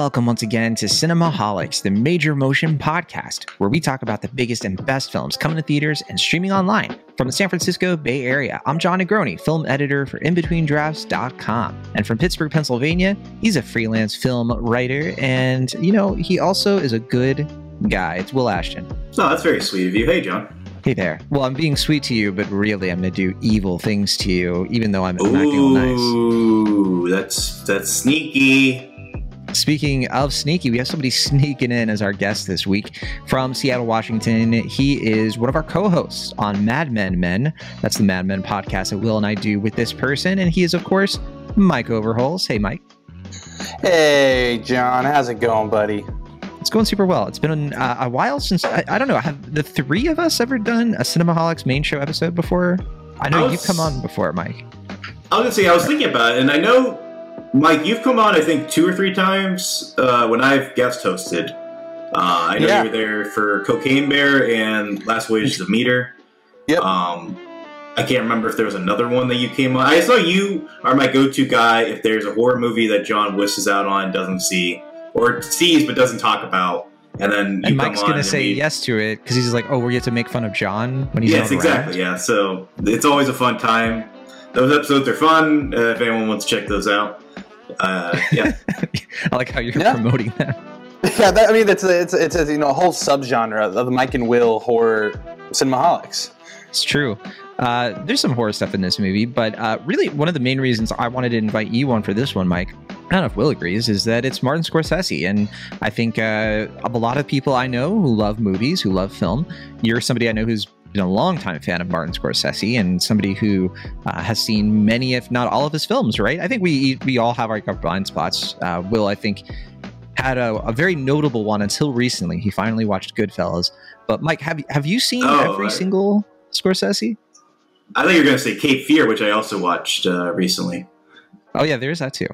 welcome once again to Cinema Cinemaholics, the major motion podcast, where we talk about the biggest and best films coming to theaters and streaming online from the San Francisco Bay Area. I'm Jon Negroni, film editor for InBetweenDrafts.com. And from Pittsburgh, Pennsylvania, he's a freelance film writer, and, you know, he also is a good guy. It's Will Ashton. Oh, that's very sweet of you. Hey, Jon. Hey there. Well, I'm being sweet to you, but really, I'm going to do evil things to you, even though I'm acting nice. Ooh, that's that's sneaky. Speaking of sneaky, we have somebody sneaking in as our guest this week from Seattle, Washington. He is one of our co hosts on Mad Men Men. That's the Mad Men podcast that Will and I do with this person. And he is, of course, Mike Overhulse. Hey, Mike. Hey, Jon. How's it going, buddy? It's going super well. It's been uh, a while since, I, I, don't know, have the three of us ever done a Cinemaholics main show episode before? I know I was, you've come on before, Mike. I was going to say, I was thinking about it, and I know Mike, you've come on, I think, two or three times uh, when I've guest hosted. Uh, I know yeah. you were there for Cocaine Bear and Last Voyage of Demeter. Yep. Um, I can't remember if there was another one that you came on. I saw you are my go-to guy if there's a horror movie that Jon wishes out on, and doesn't see, or sees but doesn't talk about. And then and Mike's gonna say we, yes to it because he's like, "Oh, we get to make fun of Jon when he's yes, exactly, yeah." So it's always a fun time. Those episodes are fun. Uh, if anyone wants to check those out, uh, yeah. I like how you're yeah. promoting that. Yeah, that, I mean, it's a, it's a, it's a, you know a whole subgenre of the Mike and Will horror cinemaholics. It's true. Uh, there's some horror stuff in this movie, but uh, really one of the main reasons I wanted to invite you on for this one, Mike, I don't know if Will agrees, is that it's Martin Scorsese. And I think uh, of a lot of people I know who love movies, who love film, you're somebody I know who's been a longtime fan of Martin Scorsese and somebody who uh, has seen many, if not all, of his films. Right? I think we we all have our blind spots. Uh, Will, I think, had a, a, very notable one until recently. He finally watched Goodfellas. But Mike, have have you seen oh, every I, single Scorsese? I thought you were going to say Cape Fear, which I also watched uh, recently. Oh yeah, there's that too.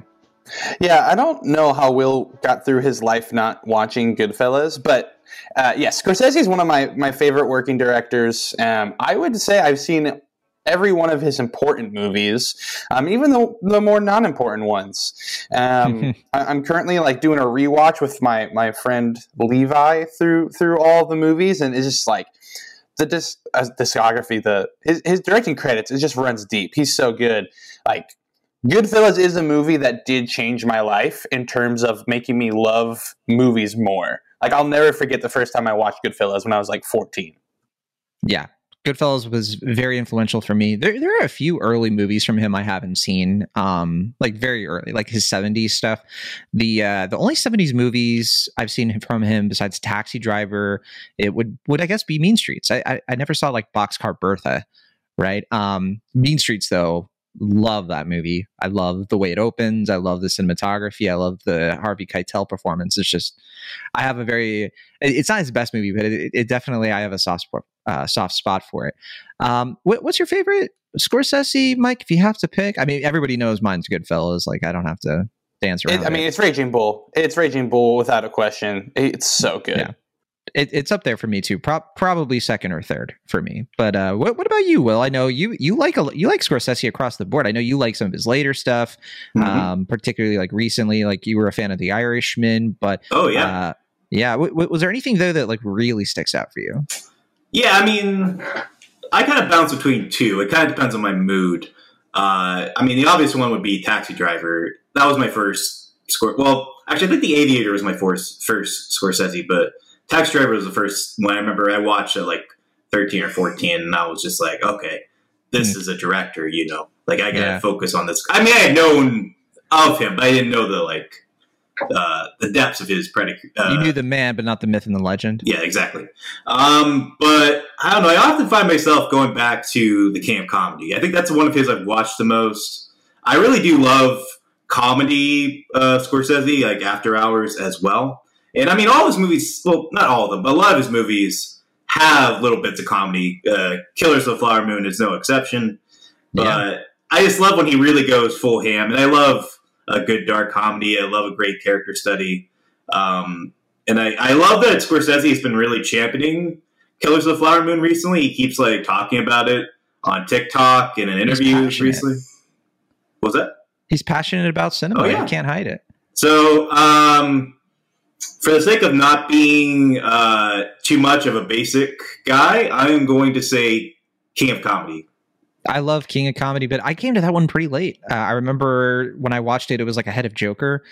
Yeah, I don't know how Will got through his life not watching Goodfellas, but uh, yes, Scorsese is one of my, my favorite working directors. Um, I would say I've seen every one of his important movies, um, even the, the more non-important ones. Um, I, am currently like doing a rewatch with my my friend Levi through through all the movies, and it's just like the disc, uh, discography, the his, his directing credits, it just runs deep. He's so good. Like Goodfellas is a movie that did change my life in terms of making me love movies more. Like I'll never forget the first time I watched Goodfellas when I was like 14. Yeah. Goodfellas was very influential for me. There, there are a few early movies from him I haven't seen, um, like very early, like his '70s stuff. The uh, the only '70s movies I've seen from him besides Taxi Driver, it would would I guess be Mean Streets. I I, I never saw like Boxcar Bertha, right? Um, mean Streets though love that movie. I love the way it opens. I love the cinematography. I love the Harvey Keitel performance. It's just, I have a very, it's not his best movie, but it, it definitely, I have a soft spot, uh, soft spot for it. Um, what, what's your favorite Scorsese, Mike? If you have to pick, I mean, everybody knows mine's Goodfellas. Like, I don't have to dance around. It, I mean, it's Raging Bull. It's Raging Bull without a question. It's so good. Yeah it, it's up there for me too. Pro- probably second or third for me. But uh, what, what about you, Will? I know you you like a, you like Scorsese across the board. I know you like some of his later stuff, mm-hmm. um, particularly like recently. Like you were a fan of The Irishman, but oh yeah, uh, yeah. W- w- was there anything though that like really sticks out for you? Yeah, I mean, I kind of bounce between two. It kind of depends on my mood. Uh, I mean, the obvious one would be Taxi Driver. That was my first score. Well, actually, I think The Aviator was my first first Scorsese, but Taxi Driver was the first one I remember I watched at like 13 or 14, and I was just like, okay, this mm. is a director, you know. Like, I gotta yeah. focus on this. I mean, I had known of him, but I didn't know the, like, uh, the depths of his predicate. Uh, you knew the man, but not the myth and the legend. Yeah, exactly. Um, but I don't know. I often find myself going back to the camp comedy. I think that's one of his I've watched the most. I really do love comedy uh, Scorsese, like After Hours as well. And I mean, all his movies, well, not all of them, but a lot of his movies have little bits of comedy. Uh, Killers of the Flower Moon is no exception. But yeah. I just love when he really goes full ham. And I love a good dark comedy. I love a great character study. Um, and I, I love that Scorsese has been really championing Killers of the Flower Moon recently. He keeps like talking about it on TikTok and in interview recently. What was that? He's passionate about cinema. Oh, yeah. He can't hide it. So, um, for the sake of not being uh, too much of a basic guy, I am going to say King of Comedy. I love King of Comedy, but I came to that one pretty late. Uh, I remember when I watched it, it was like ahead of Joker.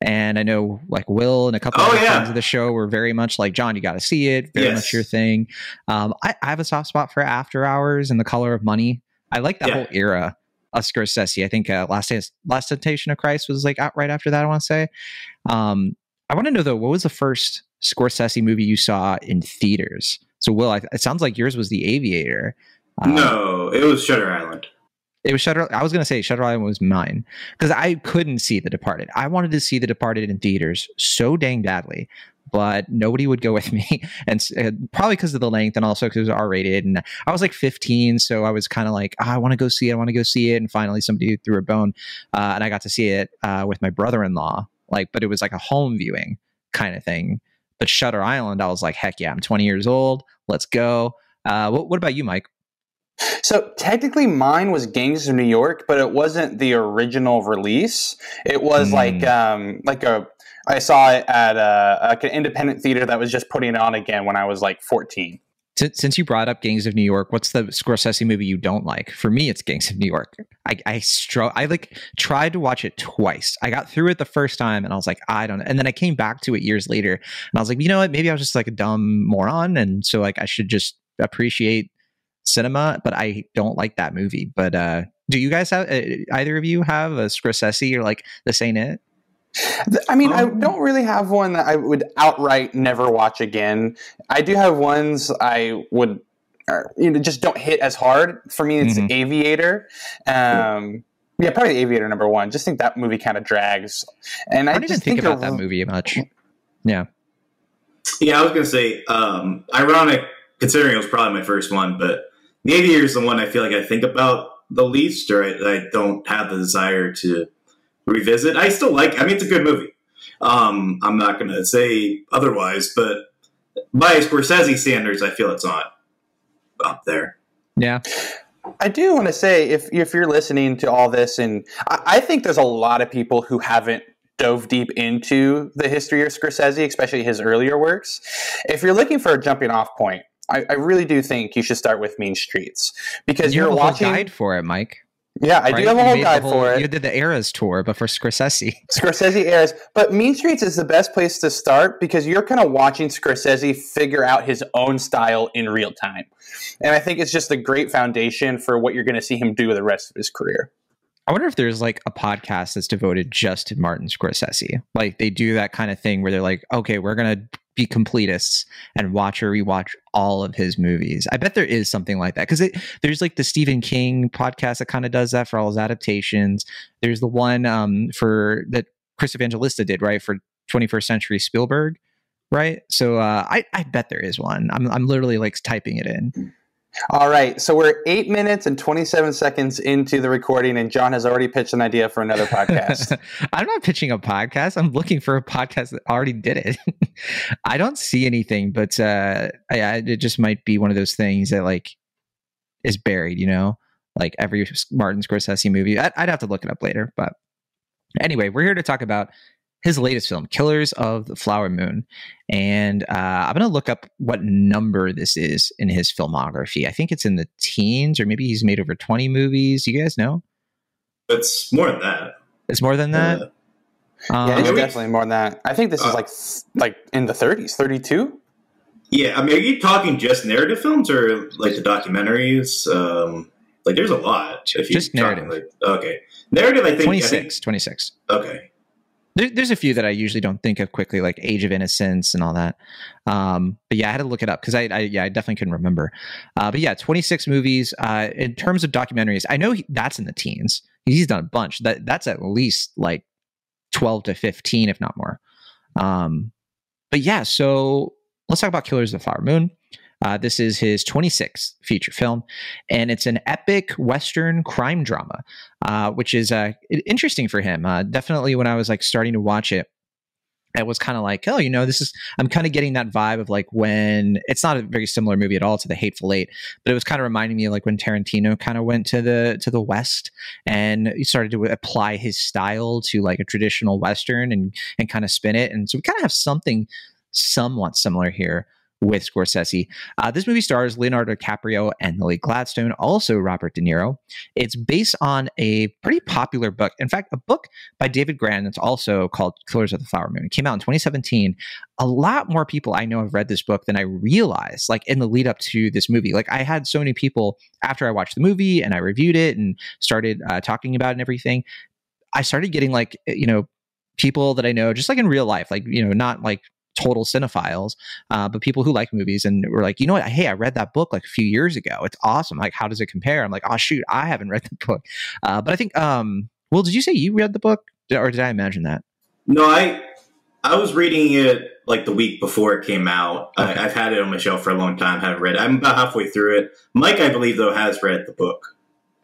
And I know like Will and a couple Oh, of yeah. friends of the show were very much like, Jon, you got to see it. Very Yes. much your thing. Um, I, I have a soft spot for After Hours and The Color of Money. I like that Yeah. whole era of Scorsese. I think uh, Last, Last Temptation of Christ was like out right after that, I want to say. Um, I want to know though, what was the first Scorsese movie you saw in theaters? So, Will, I, it sounds like yours was The Aviator. Um, no, it was Shutter Island. it was Shutter. I was going to say Shutter Island was mine because I couldn't see The Departed. I wanted to see The Departed in theaters so dang badly, but nobody would go with me, and uh, probably because of the length and also because it was R rated. And I was like 15, so I was kind of like, "Ah, I want to go see it. I want to go see it. And finally, somebody threw a bone, uh, and I got to see it uh, with my brother-in-law. Like, but it was like a home viewing kind of thing. But Shutter Island, I was like, heck yeah, I'm 20 years old. Let's go. Uh, what, what about you, Mike? So technically, mine was Gangs of New York, but it wasn't the original release. It was Hmm. like um, like a I saw it at a, like an independent theater that was just putting it on again when I was like 14. Since, you brought up Gangs of New York, what's the Scorsese movie you don't like? For me, it's Gangs of New York. I I stro- I like tried to watch it twice. I got through it the first time, and I was like, I don't know. And then I came back to it years later, and I was like, you know what? Maybe I was just like a dumb moron, and so like I should just appreciate cinema. But I don't like that movie. But uh do you guys have uh, either of you have a Scorsese or like this ain't it? Th- I mean, I Um, don't really have one that I would outright never watch again. I do have ones I would, or, you know, just don't hit as hard. For me, it's Mhm. Aviator. Um, yeah, probably Aviator number one. Just think that movie kind of drags, and I I, don't even just think think about they're- that movie much. Yeah. Yeah, I was gonna say, um, ironic considering it was probably my first one, but the Aviator is the one I feel like I think about the least, or I, I don't have the desire to revisit. I still like. I mean, it's a good movie. Um, I'm not gonna say otherwise, but by Scorsese standards, I feel it's not up there. Yeah. I do want to say if if you're listening to all this, and I, I think there's a lot of people who haven't dove deep into the history of Scorsese, especially his earlier works. If you're looking for a jumping off point, I, I really do think you should start with Mean Streets because you are have a whole watching. guide for it, Mike. Yeah, I right? do have a whole guide whole- for it. You did the Eras tour, but for Scorsese. Scorsese Eras. but Mean Streets is the best place to start because you're kind of watching Scorsese figure out his own style in real time. And I think it's just a great foundation for what you're going to see him do the rest of his career. I wonder if there's like a podcast that's devoted just to Martin Scorsese. Like they do that kind of thing where they're like, okay, we're gonna be completists and watch or rewatch all of his movies. I bet there is something like that because there's like the Stephen King podcast that kind of does that for all his adaptations. There's the one um, for that Chris Evangelista did right for 21st Century Spielberg, right? So uh, I I bet there is one. I'm I'm literally like typing it in. All right, so we're eight minutes and 27 seconds into the recording, and Jon has already pitched an idea for another podcast. I'm not pitching a podcast. I'm looking for a podcast that already did it. I don't see anything, but uh, I, I, it just might be one of those things that like is buried. You know, like every Martin Scorsese movie. I, I'd have to look it up later. But anyway, we're here to talk about his latest film, Killers of the Flower Moon. And uh, I'm going to look up what number this is in his filmography. I think it's in the teens, or maybe he's made over 20 movies. You guys know? It's more than that. It's more than that. Uh, Um, yeah, it's we- definitely more than that. I think this is Uh, like like in the 30s, 32. yeah, I mean, are you talking just narrative films or like the documentaries? Um, like, there's a lot. If you Just narrative. Like, okay, narrative. I think I think- 26 26 okay. There, there's a few that i usually don't think of quickly like age of innocence and all that. Um but yeah i had to look it up because I, I yeah i definitely couldn't remember. Uh but yeah 26 movies. Uh in terms of documentaries i know he, that's in the teens. He's done a bunch. That that's at least like 12 to 15 if not more. Um but yeah so let's talk about killers of the flower moon uh, this is his 26th feature film, and it's an epic Western crime drama uh, which is uh, interesting for him. Uh, definitely, when I was like starting to watch it, it was kind of like, oh, you know, this is, I'm kind of getting that vibe of like when it's not a very similar movie at all to The Hateful Eight, but it was kind of reminding me of like when Tarantino kind of went to the, to the West and he started to apply his style to like a traditional Western and, and kind of spin it. And so we kind of have something somewhat similar here with Scorsese. Uh, this movie stars Leonardo DiCaprio and Lily Gladstone, also Robert De Niro. It's based on a pretty popular book. In fact, a book by David Grann that's also called Killers of the Flower Moon. It came out in 2017. A lot more people I know have read this book than I realized, like in the lead up to this movie. Like I had so many people after I watched the movie and I reviewed it and started uh, talking about it and everything. I started getting like, you know, people that I know, just like in real life, like, you know, not like total cinephiles, uh, but people who like movies and were like, you know what? Hey, I read that book like a few years ago. It's awesome. Like, how does it compare? I'm like, oh shoot, I haven't read the book. Uh, but I think, um, well, did you say you read the book, or did I imagine that? No, I I was reading it like the week before it came out. Okay. I, have had it on my shelf for a long time. Haven't read it. I'm about halfway through it. Mike, I believe, though, has read the book.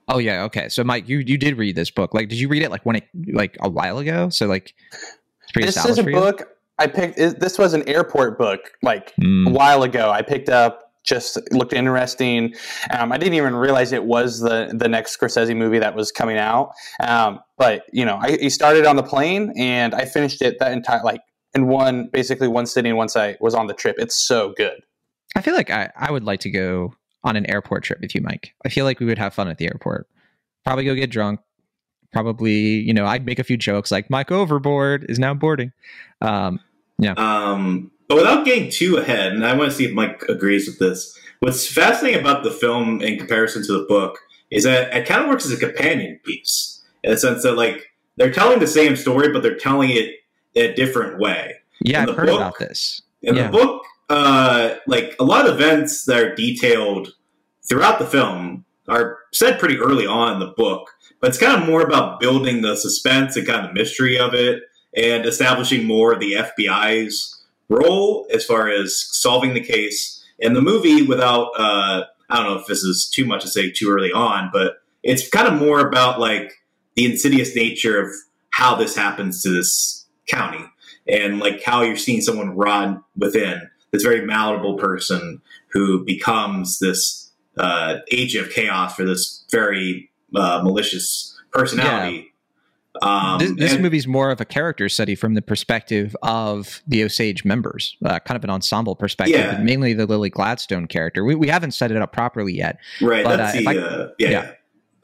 Oh yeah, okay. So Mike, you you did read this book. Like, did you read it like when it like a while ago? So like, it's pretty this is a book I picked this was an airport book like mm. a while ago. I picked up just looked interesting. Um, I didn't even realize it was the the next Scorsese movie that was coming out. Um, but you know, I, I started on the plane and I finished it that entire like in one basically one sitting once I was on the trip. It's so good. I feel like I, I would like to go on an airport trip with you, Mike. I feel like we would have fun at the airport. Probably go get drunk. Probably, you know, I'd make a few jokes like Mike Overboard is now boarding. Um, yeah. Um, but without getting too ahead, and I want to see if Mike agrees with this. What's fascinating about the film in comparison to the book is that it kind of works as a companion piece in the sense that like they're telling the same story, but they're telling it a different way. Yeah, I've heard book, about this. In yeah. the book, uh, like a lot of events that are detailed throughout the film are said pretty early on in the book, but it's kind of more about building the suspense and kind of the mystery of it and establishing more of the FBI's role as far as solving the case. And the movie, without, uh, I don't know if this is too much to say too early on, but it's kind of more about like the insidious nature of how this happens to this county and like how you're seeing someone rot within this very malleable person who becomes this uh, agent of chaos for this very uh, malicious personality. Um, this, this and, movie's more of a character study from the perspective of the Osage members, uh, kind of an ensemble perspective, yeah. mainly the Lily Gladstone character. We, we haven't set it up properly yet. Right. But, uh, the, I, uh, yeah. yeah.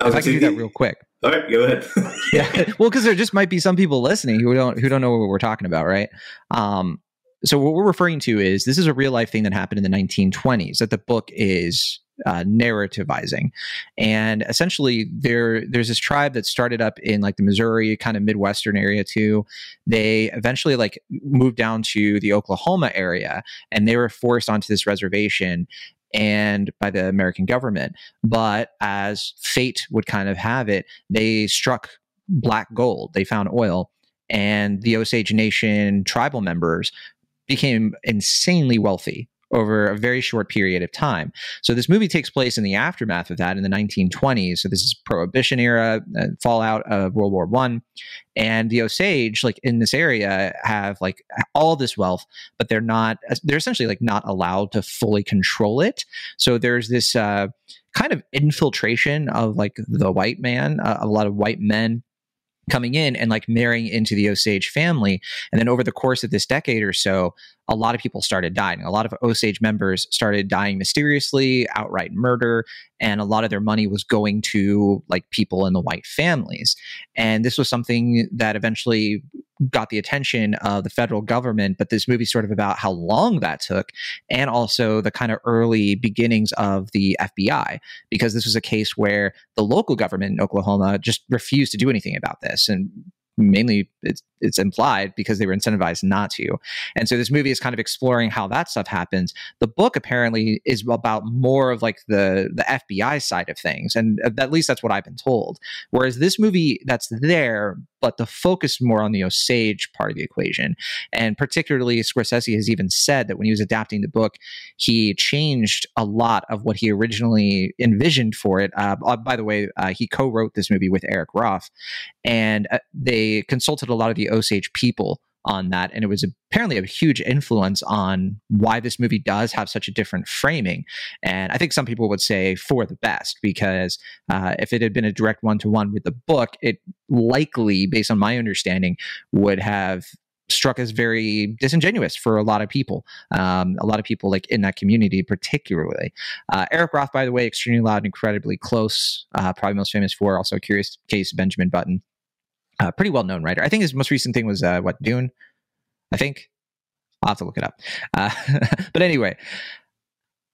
If I can do that real quick. All right, go ahead. yeah. Well, because there just might be some people listening who don't who don't know what we're talking about, right? Um, so what we're referring to is this is a real life thing that happened in the 1920s that the book is uh, narrativizing, and essentially there there's this tribe that started up in like the Missouri kind of Midwestern area too. They eventually like moved down to the Oklahoma area, and they were forced onto this reservation and by the American government. But as fate would kind of have it, they struck black gold. They found oil, and the Osage Nation tribal members became insanely wealthy over a very short period of time. So this movie takes place in the aftermath of that in the 1920s. So this is Prohibition era, uh, fallout of World War One, and the Osage, like in this area, have like all this wealth, but they're not. They're essentially like not allowed to fully control it. So there's this uh, kind of infiltration of like the white man, uh, a lot of white men coming in and like marrying into the Osage family. And then over the course of this decade or so, a lot of people started dying. A lot of Osage members started dying mysteriously, outright murder, and a lot of their money was going to like people in the white families. And this was something that eventually got the attention of the federal government, but this movie sort of about how long that took and also the kind of early beginnings of the FBI, because this was a case where the local government in Oklahoma just refused to do anything about this. And mainly it's, it's implied because they were incentivized not to. And so this movie is kind of exploring how that stuff happens. The book apparently is about more of like the the FBI side of things, and uh, at least that's what I've been told. Whereas this movie that's there, but the focus more on the Osage part of the equation. And particularly, Scorsese has even said that when he was adapting the book, he changed a lot of what he originally envisioned for it. Uh, uh by the way, uh, he co wrote this movie with Eric Roth, and uh, they consulted a lot of the Osage people on that, and it was apparently a huge influence on why this movie does have such a different framing. And I think some people would say for the best because uh, if it had been a direct one to one with the book, it likely, based on my understanding, would have struck as very disingenuous for a lot of people. Um, a lot of people like in that community, particularly. Uh, Eric Roth, by the way, extremely loud, incredibly close. Uh, probably most famous for also Curious Case Benjamin Button. Uh, pretty well known writer. I think his most recent thing was uh, what Dune. I think I'll have to look it up. Uh, but anyway,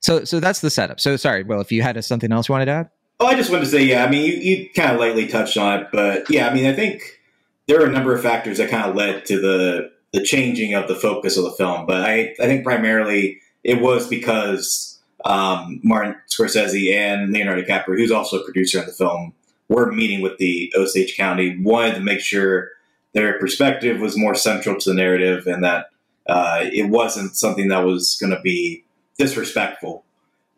so so that's the setup. So sorry, Well, if you had something else you wanted to add. Oh, I just wanted to say, yeah. I mean, you, you kind of lightly touched on it, but yeah, I mean, I think there are a number of factors that kind of led to the the changing of the focus of the film. But I, I think primarily it was because um, Martin Scorsese and Leonardo DiCaprio, who's also a producer in the film, were meeting with the Osage County, wanted to make sure their perspective was more central to the narrative and that uh, it wasn't something that was going to be disrespectful.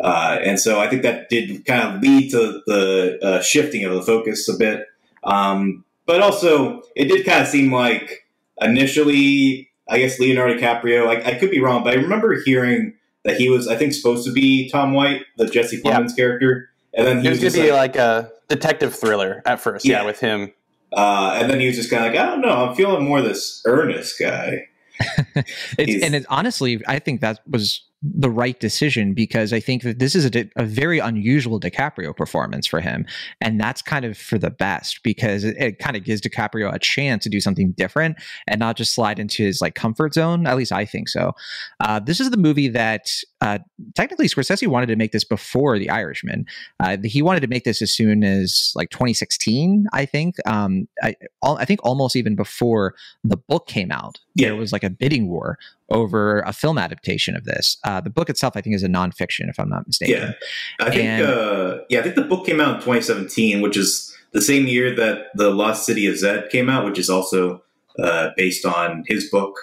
Uh, and so I think that did kind of lead to the uh, shifting of the focus a bit. Um, but also, it did kind of seem like initially, I guess Leonardo DiCaprio, I, I could be wrong, but I remember hearing that he was, I think, supposed to be Tom White, the Jesse Plemons yeah. character. And then he it was, was going to be like, like, a detective thriller at first, yeah, yeah with him. Uh, and then he was just kind of like, I don't know, I'm feeling more this earnest guy. and it, honestly, I think that was the right decision because I think that this is a, a, very unusual DiCaprio performance for him. And that's kind of for the best because it, it, kind of gives DiCaprio a chance to do something different and not just slide into his like comfort zone. At least I think so. Uh, this is the movie that uh, technically Scorsese wanted to make this before The Irishman. Uh, he wanted to make this as soon as like 2016, I think. Um, I, all, I think almost even before the book came out. Yeah. There was like a bidding war over a film adaptation of this. Uh, the book itself, I think, is a nonfiction, if I'm not mistaken. Yeah, I think. And, uh, yeah, I think the book came out in 2017, which is the same year that the Lost City of Zed came out, which is also uh, based on his book.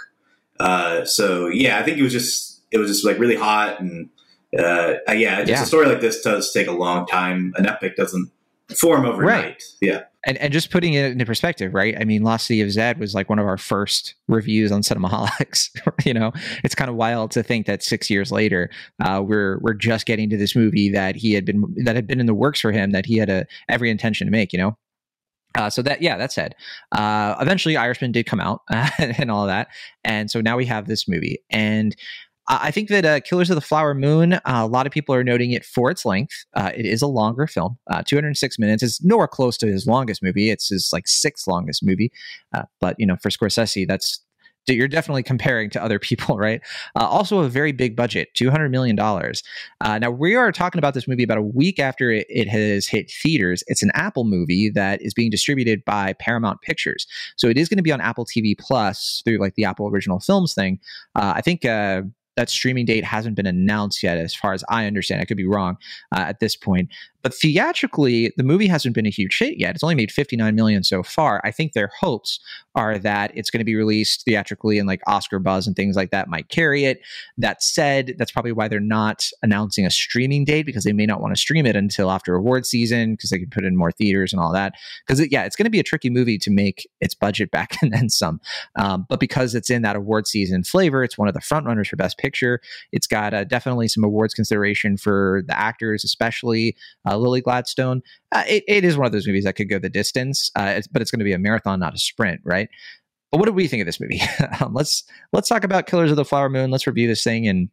Uh, so yeah, I think it was just it was just like really hot and uh, yeah, just yeah. a story like this does take a long time. An epic doesn't form overnight. Right. Yeah and and just putting it into perspective, right? I mean, Lost City of Zed was like one of our first reviews on Cinemaholics. you know, it's kind of wild to think that six years later, uh, we're we're just getting to this movie that he had been that had been in the works for him that he had a every intention to make. You know. Uh, so that yeah, that said, uh, eventually Irishman did come out and all that, and so now we have this movie, and I think that uh, Killers of the Flower Moon, uh, a lot of people are noting it for its length. Uh, it is a longer film, uh, 206 minutes. It's nowhere close to his longest movie. It's his like sixth longest movie. Uh, but you know, for Scorsese, that's you're definitely comparing to other people, right? Uh, also, a very big budget, $200 million. Uh, now, we are talking about this movie about a week after it, it, has hit theaters. It's an Apple movie that is being distributed by Paramount Pictures. So it is going to be on Apple TV Plus through like the Apple Original Films thing. I think uh, that streaming date hasn't been announced yet, as far as I understand. I could be wrong uh, at this point. But theatrically, the movie hasn't been a huge hit yet. It's only made 59 million so far. I think their hopes are that it's going to be released theatrically and like Oscar buzz and things like that might carry it. That said, that's probably why they're not announcing a streaming date because they may not want to stream it until after award season because they could put in more theaters and all that. Because it, yeah, it's going to be a tricky movie to make its budget back and then some. Um, but because it's in that award season flavor, it's one of the front runners for Best Picture. It's got uh, definitely some awards consideration for the actors, especially. Uh, uh, Lily Gladstone. Uh, it, it is one of those movies that could go the distance, uh, it's, but it's going to be a marathon, not a sprint, right? But what do we think of this movie? um, let's let's talk about Killers of the Flower Moon. Let's review this thing and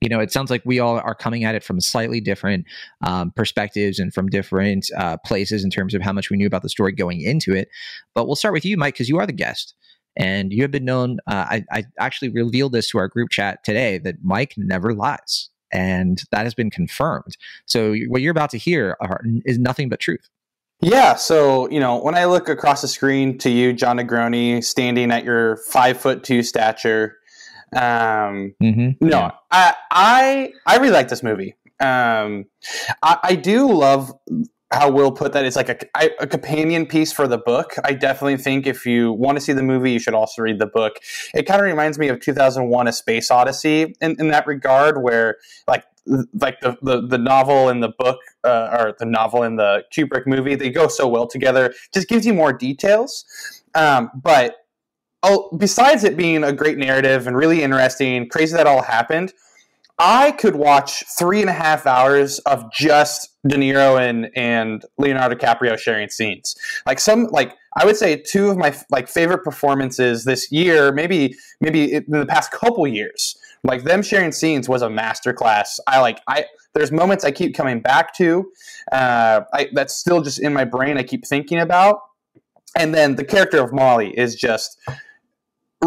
you know, it sounds like we all are coming at it from slightly different um, perspectives and from different uh, places in terms of how much we knew about the story going into it. But we'll start with you, Mike, because you are the guest. And you have been known, uh, I, I, actually revealed this to our group chat today that Mike never lies and that has been confirmed. So what you're about to hear are, is nothing but truth. Yeah, so you know when I look across the screen to you, Jon Negroni, standing at your five foot two stature, um, mm-hmm. no, yeah. I, I I really like this movie. Um, I, I do love how Will put that. It's like a, a companion piece for the book. I definitely think if you want to see the movie, you should also read the book. It kind of reminds me of 2001: A Space Odyssey in, in that regard, where like like the, the, the novel and the book uh, or the novel and the Kubrick movie, they go so well together. Just gives you more details. Um, but oh, besides it being a great narrative and really interesting, crazy that all happened. I could watch three and a half hours of just De Niro and and Leonardo DiCaprio sharing scenes. Like some, like I would say, two of my like favorite performances this year, maybe maybe in the past couple years. Like them sharing scenes was a masterclass. I like I there's moments I keep coming back to. Uh, I, that's still just in my brain. I keep thinking about, and then the character of Molly is just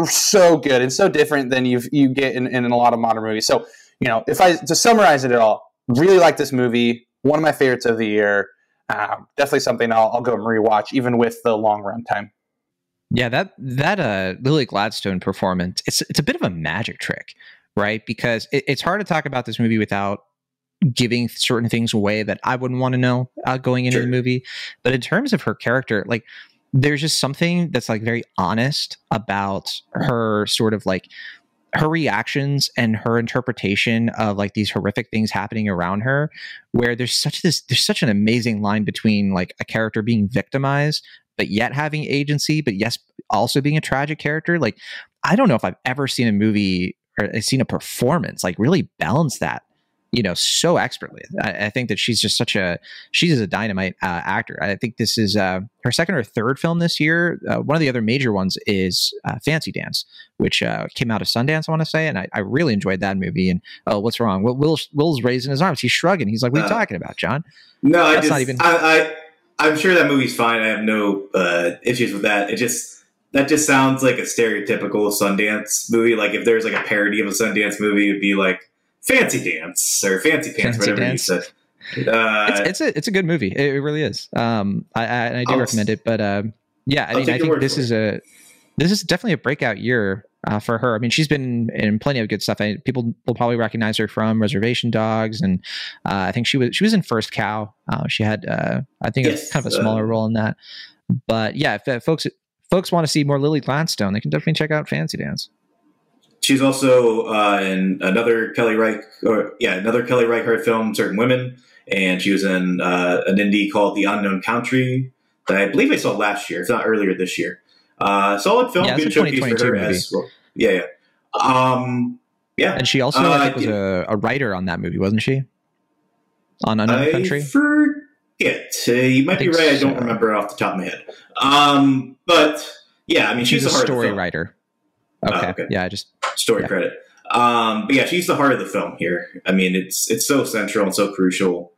so good and so different than you you get in, in a lot of modern movies. So you know, if I to summarize it at all, really like this movie. One of my favorites of the year. Um, definitely something I'll, I'll go and rewatch, even with the long run time. Yeah, that that uh, Lily Gladstone performance, it's it's a bit of a magic trick, right? Because it, it's hard to talk about this movie without giving certain things away that I wouldn't want to know uh, going into sure. the movie. But in terms of her character, like there's just something that's like very honest about her sort of like her reactions and her interpretation of like these horrific things happening around her where there's such this there's such an amazing line between like a character being victimized but yet having agency but yes also being a tragic character. Like i don't know if i've ever seen a movie or uh, seen a performance like really balance that you know so expertly. I, I, think that she's just such a she's a dynamite uh, actor. I think this is uh, her second or third film this year. Uh, one of the other major ones is uh, Fancy Dance, which uh, came out of Sundance, I want to say, and I, I, really enjoyed that movie. And oh, what's wrong? Will, Will Will's raising his arms. He's shrugging. He's like, "What are you uh, talking about, Jon?" No, That's I just, not even. I, I am sure that movie's fine. I have no issues with that. It just that just sounds like a stereotypical Sundance movie. Like if there's like a parody of a Sundance movie, it'd be like Fancy Dance or Fancy Pants, fancy whatever dance. you said. Uh, it's, it's, a it's a good movie. It, it really is. Um, I, I, I do I'll, recommend it. But uh, yeah, I I'll mean, I think this is a this is definitely a breakout year uh, for her. I mean, she's been in plenty of good stuff. I, people will probably recognize her from Reservation Dogs, and uh, I think she was she was in First Cow. Uh, she had uh, I think yes, kind of a smaller uh, role in that. But yeah, if uh, folks folks want to see more Lily Gladstone, they can definitely check out Fancy Dance. She's also uh, in another Kelly Reich, or yeah, another Kelly Reichardt film, Certain Women, and she was in uh, an indie called The Unknown Country that I believe I saw last year, if not earlier this year. Uh, solid film, yeah, good showcase for her movie. as well. Yeah, yeah, um, yeah. And she also I think, was yeah. a, a, writer on that movie, wasn't she? On Unknown I Country. Forget. Uh, you might be right. I don't remember off the top of my head. Um, but yeah, I mean, she's, she's a story writer. Okay. Uh, okay. Yeah, I just story yeah. credit. Um, but yeah, she's the heart of the film here. I mean, it's it's so central and so crucial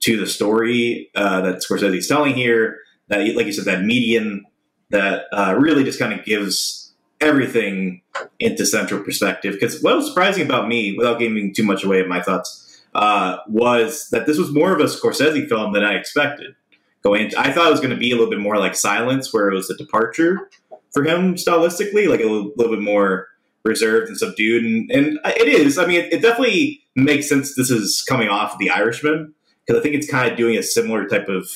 to the story uh, that Scorsese's telling here. That, like you said, that median that uh, really just kind of gives everything into central perspective. Because what was surprising about me, without giving too much away of my thoughts, uh, was that this was more of a Scorsese film than I expected. Going, into, I thought it was going to be a little bit more like Silence, where it was a departure for him stylistically, like a little, little bit more reserved and subdued, and, and it is. I mean, it, it, definitely makes sense. This is coming off of The Irishman because I think it's kind of doing a similar type of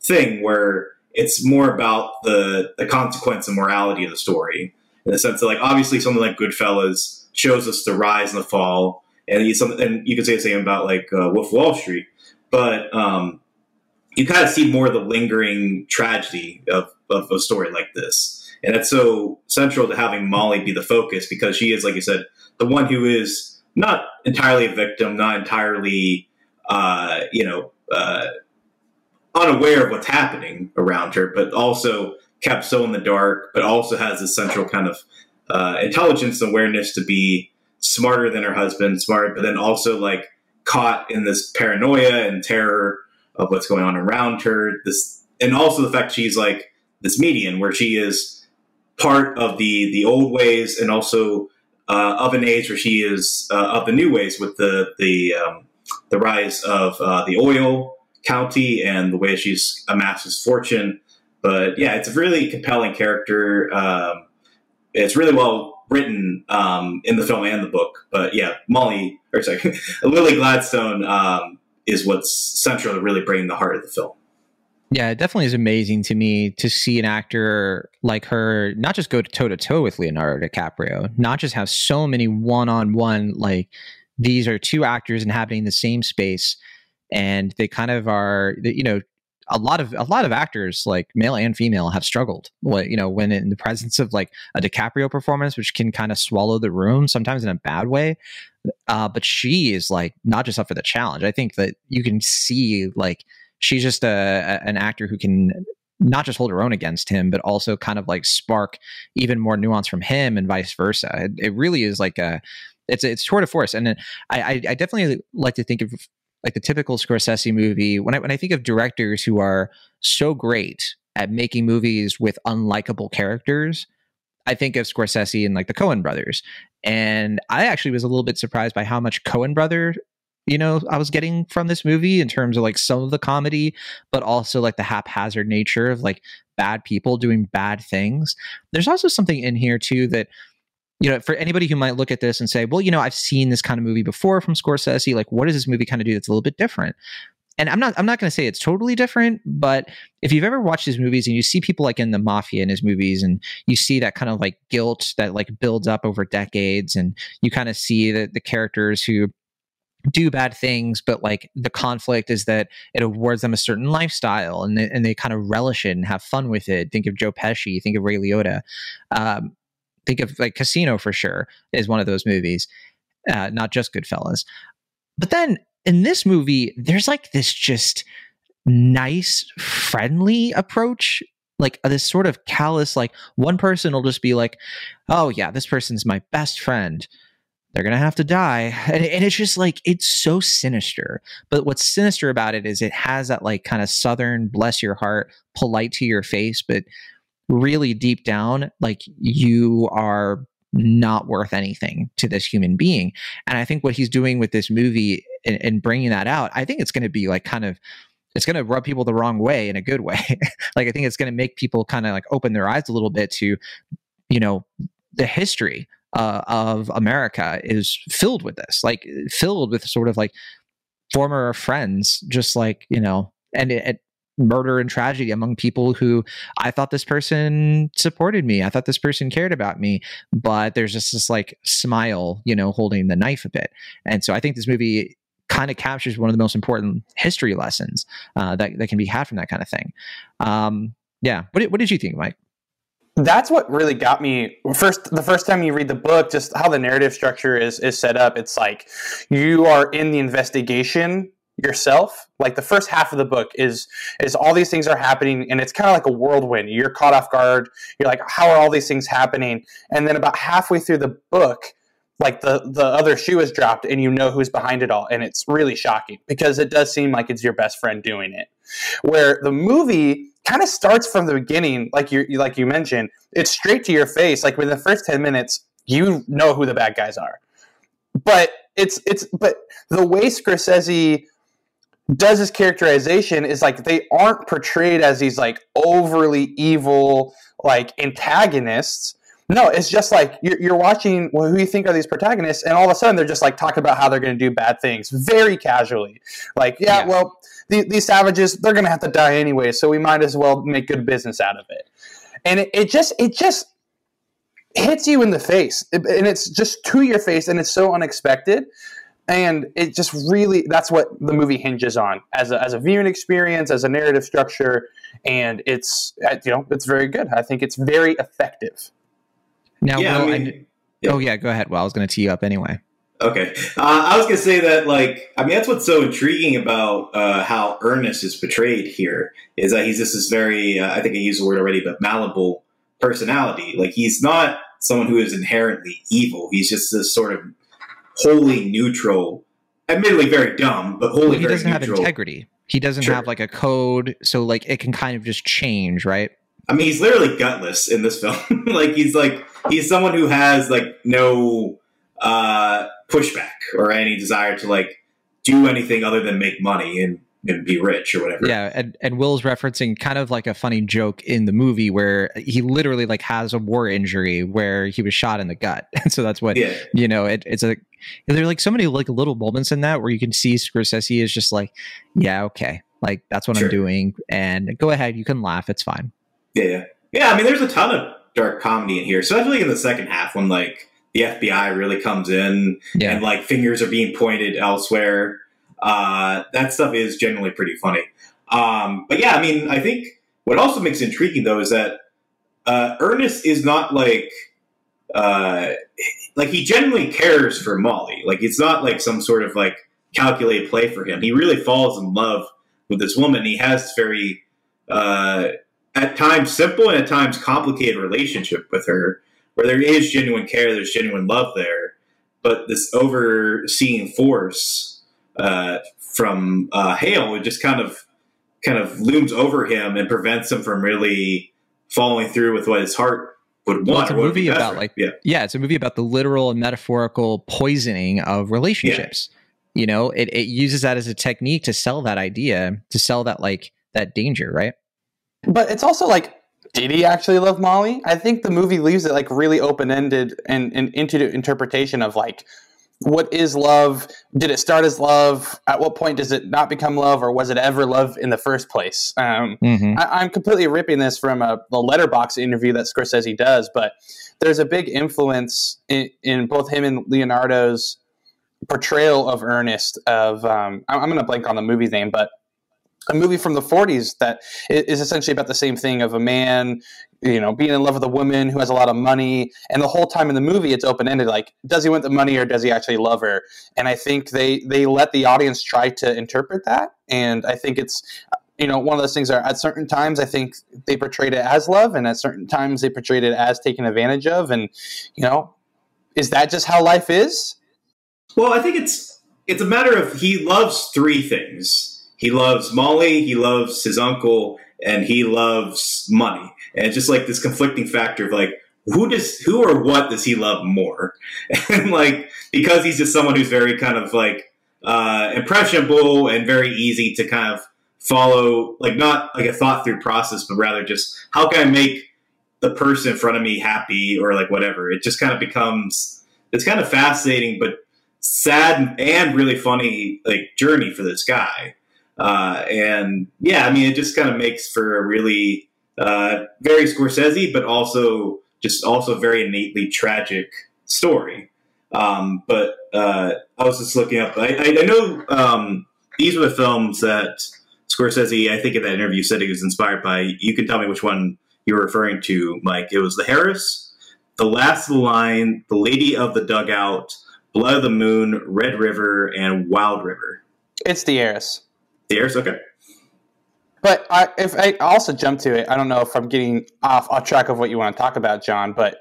thing where it's more about the the consequence and morality of the story in the sense that, like, obviously, something like Goodfellas shows us the rise and the fall, and you, and you could say the same about like uh, Wolf Wall Street, but um, you kind of see more of the lingering tragedy of, of a story like this and that's so central to having Molly be the focus because she is, like you said, the one who is not entirely a victim, not entirely, uh, you know, uh, unaware of what's happening around her, but also kept so in the dark, but also has this central kind of uh, intelligence and awareness to be smarter than her husband, smart, but then also like caught in this paranoia and terror of what's going on around her. This, and also the fact she's like this median where she is part of the the old ways and also uh, of an age where she is uh, of the new ways with the the um, the rise of uh, the oil county and the way she's amasses fortune. But yeah, it's a really compelling character. Um, it's really well written um, in the film and the book. But yeah, Molly or sorry, Lily Gladstone um, is what's central to really bringing the heart of the film. Yeah, it definitely is amazing to me to see an actor like her not just go toe to toe with Leonardo DiCaprio, not just have so many one on one, like these are two actors inhabiting the same space and they kind of are, you know, a lot of a lot of actors, like male and female, have struggled. What you know, when in the presence of like a DiCaprio performance, which can kind of swallow the room sometimes in a bad way. Uh, but she is like not just up for the challenge. I think that you can see like she's just a, a an actor who can not just hold her own against him, but also kind of like spark even more nuance from him and vice versa. It, it really is like a it's it's tour de force, and I, I definitely like to think of like the typical Scorsese movie. When I when I think of directors who are so great at making movies with unlikable characters, I think of Scorsese and like the Coen brothers. And I actually was a little bit surprised by how much Coen brother, you know, I was getting from this movie in terms of like some of the comedy, but also like the haphazard nature of like bad people doing bad things. There's also something in here too that you know, for anybody who might look at this and say, well, you know, I've seen this kind of movie before from Scorsese. Like, what does this movie kind of do that's a little bit different? And I'm not I'm not going to say it's totally different, but if you've ever watched his movies and you see people like in the mafia in his movies and you see that kind of like guilt that like builds up over decades and you kind of see that the characters who do bad things, but like the conflict is that it awards them a certain lifestyle and they, and they kind of relish it and have fun with it. Think of Joe Pesci, think of Ray Liotta. Um, think of like Casino for sure is one of those movies, uh, not just Goodfellas. But then in this movie, there's like this just nice, friendly approach. Like uh, this sort of callous, like one person will just be like, oh, yeah, this person's my best friend. They're going to have to die. And, and it's just like, it's so sinister. But what's sinister about it is it has that like kind of southern, bless your heart, polite to your face, but really deep down, like you are not worth anything to this human being. And I think what he's doing with this movie and, and bringing that out, I think it's going to be like kind of it's going to rub people the wrong way in a good way. like I think it's going to make people kind of like open their eyes a little bit to, you know, the history uh, of America is filled with this, like filled with sort of like former friends, just like you know, and it, it murder and tragedy among people who I thought this person supported me. I thought this person cared about me, but there's just this like smile, you know, holding the knife a bit. And so I think this movie kind of captures one of the most important history lessons uh, that, that can be had from that kind of thing. Um, yeah. What did, what did you think, Mike? That's what really got me first. The first time you read the book, just how the narrative structure is is set up. It's like you are in the investigation yourself like the first half of the book is is all these things are happening and it's kind of like a whirlwind you're caught off guard you're like how are all these things happening and then about halfway through the book like the the other shoe is dropped and you know who's behind it all and it's really shocking because it does seem like it's your best friend doing it where the movie kind of starts from the beginning like you like you mentioned it's straight to your face like within the first 10 minutes you know who the bad guys are. But it's it's but the way Scorsese does his characterization is like they aren't portrayed as these like overly evil like antagonists. No it's just like you're, you're watching well, who you think are these protagonists and all of a sudden they're just like talking about how they're going to do bad things very casually. Like yeah, yeah. well the, these savages they're going to have to die anyway so we might as well make good business out of it. And it, it just it just hits you in the face. And it's just to your face and it's so unexpected. And it just really that's what the movie hinges on as a, as a viewing experience as a narrative structure. And it's uh, you know it's very good. I think it's very effective. Now yeah, I mean, I, yeah. oh yeah go ahead well i was going to tee you up anyway okay uh, i was going to say that like i mean that's what's so intriguing about uh, how ernest is portrayed here is that he's just this very uh, i think i used the word already but malleable personality like he's not someone who is inherently evil he's just this sort of wholly neutral. Admittedly, very dumb, but wholly. Well, he doesn't neutral. have integrity. He doesn't sure. have like a code, so like it can kind of just change, right? I mean, he's literally gutless in this film. like he's like he's someone who has like no uh, pushback or any desire to like do anything other than make money and and be rich or whatever. Yeah, and, and Will's referencing kind of like a funny joke in the movie where he literally like has a war injury where he was shot in the gut. And so that's what yeah. you know, it, it's a there are like so many like little moments in that where you can see Scorsese is just like, yeah, okay, like that's what sure. I'm doing, and go ahead, you can laugh, it's fine. Yeah, yeah, yeah. I mean, there's a ton of dark comedy in here, especially in the second half when like the FBI really comes in yeah. and like fingers are being pointed elsewhere. Uh, that stuff is generally pretty funny. Um, but yeah, I mean, I think what also makes it intriguing though is that uh, Ernest is not like uh, like he genuinely cares for Molly. Like it's not like some sort of like calculated play for him. He really falls in love with this woman. He has this very uh, at times simple and at times complicated relationship with her, where there is genuine care, there's genuine love there, but this overseeing force uh, from uh, Hale it just kind of kind of looms over him and prevents him from really following through with what his heart would want. Well, it's a what would movie about like yeah. yeah, it's a movie about the literal and metaphorical poisoning of relationships. You know, it, it uses that as a technique to sell that idea, to sell that like that danger, right? But it's also like, did he actually love Molly? I think the movie leaves it like really open ended and, and into the interpretation of like, what is love? Did it start as love? At what point does it not become love, or was it ever love in the first place? Um, Mm-hmm. I, I'm completely ripping this from a, a Letterboxd interview that Scorsese does, but there's a big influence in, in both him and Leonardo's portrayal of Ernest. Of um, I'm, I'm going to blank on the movie's name, but a movie from the 40s that is essentially about the same thing of a man you know being in love with a woman who has a lot of money and the whole time in the movie it's open ended like does he want the money or does he actually love her and i think they they let the audience try to interpret that and i think it's you know one of those things are at certain times i think they portrayed it as love and at certain times they portrayed it as taken advantage of and you know is that just how life is Well, I think it's it's a matter of he loves three things. He loves Molly, he loves his uncle, and he loves money. And just like this conflicting factor of like who does who or what does he love more? And like because he's just someone who's very kind of like uh, impressionable and very easy to kind of follow, like not like a thought through process, but rather just how can I make the person in front of me happy or like whatever. It just kind of becomes it's kind of fascinating, but sad and really funny like journey for this guy. Uh, and yeah, I mean, it just kind of makes for a really uh, very Scorsese, but also just also very innately tragic story. Um, but uh, I was just looking up. I, I, I know um, these were the films that Scorsese, I think in that interview, said he was inspired by. You can tell me which one you're referring to, Mike. It was The Heiress, The Last of the Line, The Lady of the Dugout, Blood of the Moon, Red River, and Wild River. it's the heiress The Heiress, okay. But I, if I also jump to it, I don't know if I'm getting off off track of what you want to talk about, Jon. But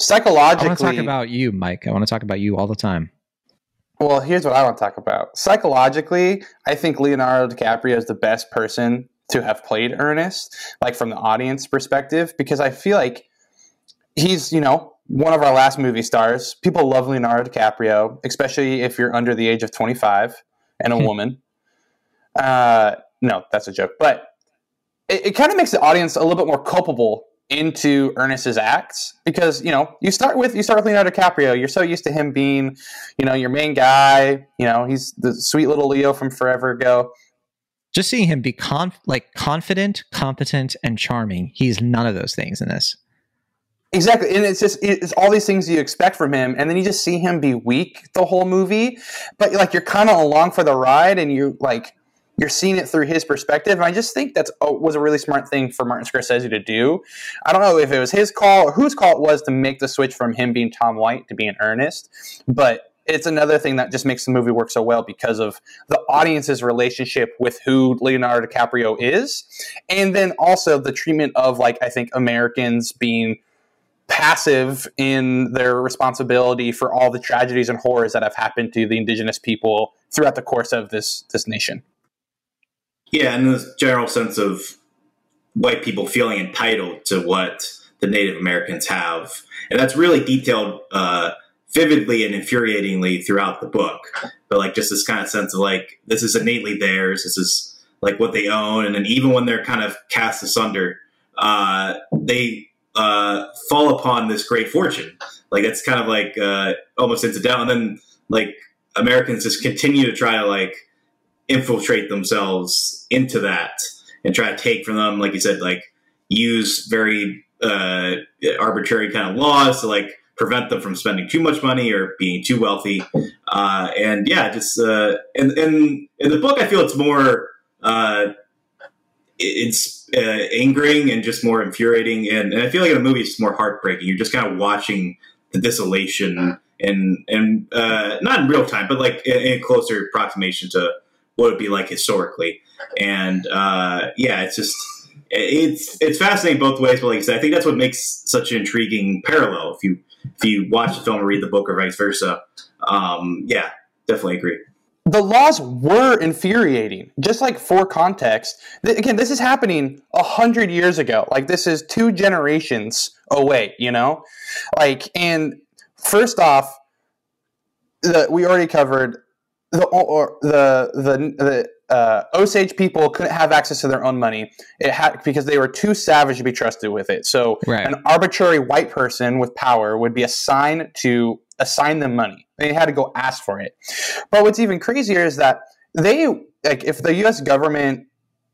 psychologically, I psychologically, want to talk about you, Mike. I want to talk about you all the time. well, here's what I want to talk about. Psychologically, I think Leonardo DiCaprio is the best person to have played Ernest, like from the audience perspective, because I feel like he's, you know, one of our last movie stars. People love Leonardo DiCaprio, especially if you're under the age of 25 and a hmm. woman. Uh, no, that's a joke. But it, it kind of makes the audience a little bit more culpable into Ernest's acts because you know you start with you start with Leonardo DiCaprio. You're so used to him being, you know, your main guy. You know, he's the sweet little Leo from forever ago. Just seeing him be conf- like confident, competent, and charming. He's none of those things in this. Exactly, and it's just it's all these things you expect from him, and then you just see him be weak the whole movie. But like you're kind of along for the ride, and you like you're seeing it through his perspective. And I just think that's oh, was a really smart thing for Martin Scorsese to do. I don't know if it was his call or whose call it was to make the switch from him being Tom White to being Ernest, but it's another thing that just makes the movie work so well because of the audience's relationship with who Leonardo DiCaprio is, and then also the treatment of like I think Americans being passive in their responsibility for all the tragedies and horrors that have happened to the indigenous people throughout the course of this this nation. Yeah, and this general sense of white people feeling entitled to what the Native Americans have. And that's really detailed uh, vividly and infuriatingly throughout the book. But like just this kind of sense of like, this is innately theirs, this is like what they own. And then even when they're kind of cast asunder, uh, they uh, fall upon this great fortune. Like it's kind of like uh, almost incidental. And then like Americans just continue to try to like infiltrate themselves into that and try to take from them, like you said, like use very uh, arbitrary kind of laws to like prevent them from spending too much money or being too wealthy. Uh, and yeah, just uh, in, in in the book, I feel it's more uh, it's uh, angering and just more infuriating. And, and I feel like in the movie it's more heartbreaking. You're just kind of watching the desolation and and uh, not in real time, but like in, in closer approximation to what it'd be like historically. And uh, yeah, it's just it's it's fascinating both ways. But like I said, I think that's what makes such an intriguing parallel. If you if you watch the film or read the book or vice versa, um, yeah, definitely agree. The laws were infuriating. Just like for context, th- again, this is happening a hundred years ago. Like this is two generations away. You know, like and first off, the, we already covered the or the the the uh, Osage people couldn't have access to their own money. It had because they were too savage to be trusted with it. So Right. an arbitrary white person with power would be assigned to assign them money. They had to go ask for it. But what's even crazier is that they like if the U.S. government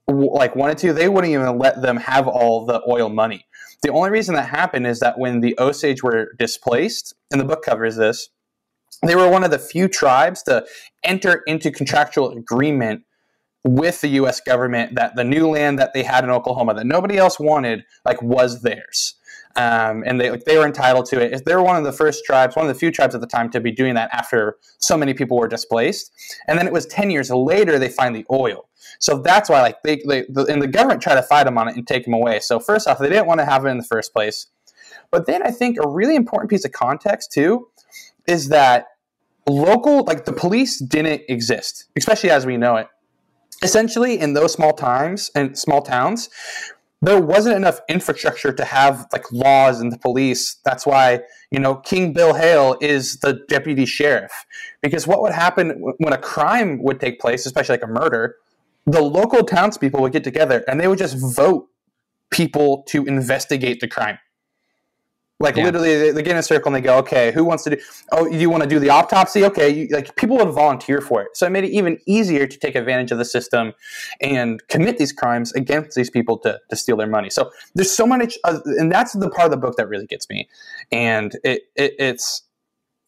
w- like wanted to, they wouldn't even let them have all the oil money. The only reason that happened is that when the Osage were displaced, and the book covers this, they were one of the few tribes to enter into contractual agreement with the U.S. government that the new land that they had in Oklahoma that nobody else wanted, like, was theirs, um, and they like, they were entitled to it. They were one of the first tribes, one of the few tribes at the time to be doing that after so many people were displaced. And then it was ten years later they find the oil. So that's why, like, they, they the, and the government tried to fight them on it and take them away. So first off, they didn't want to have it in the first place. But then I think a really important piece of context too is that local, like the police didn't exist, especially as we know it. Essentially, in those small times and small towns, there wasn't enough infrastructure to have like laws and the police. That's why you know King Bill Hale is the deputy sheriff because what would happen when a crime would take place, especially like a murder, the local townspeople would get together and they would just vote people to investigate the crime. Like Yeah. literally, they, they get in a circle and they go, "Okay, who wants to do? Oh, you want to do the autopsy? Okay, you, like people would volunteer for it, so it made it even easier to take advantage of the system and commit these crimes against these people to, to steal their money. So there's so much, uh, and that's the part of the book that really gets me, and it, it it's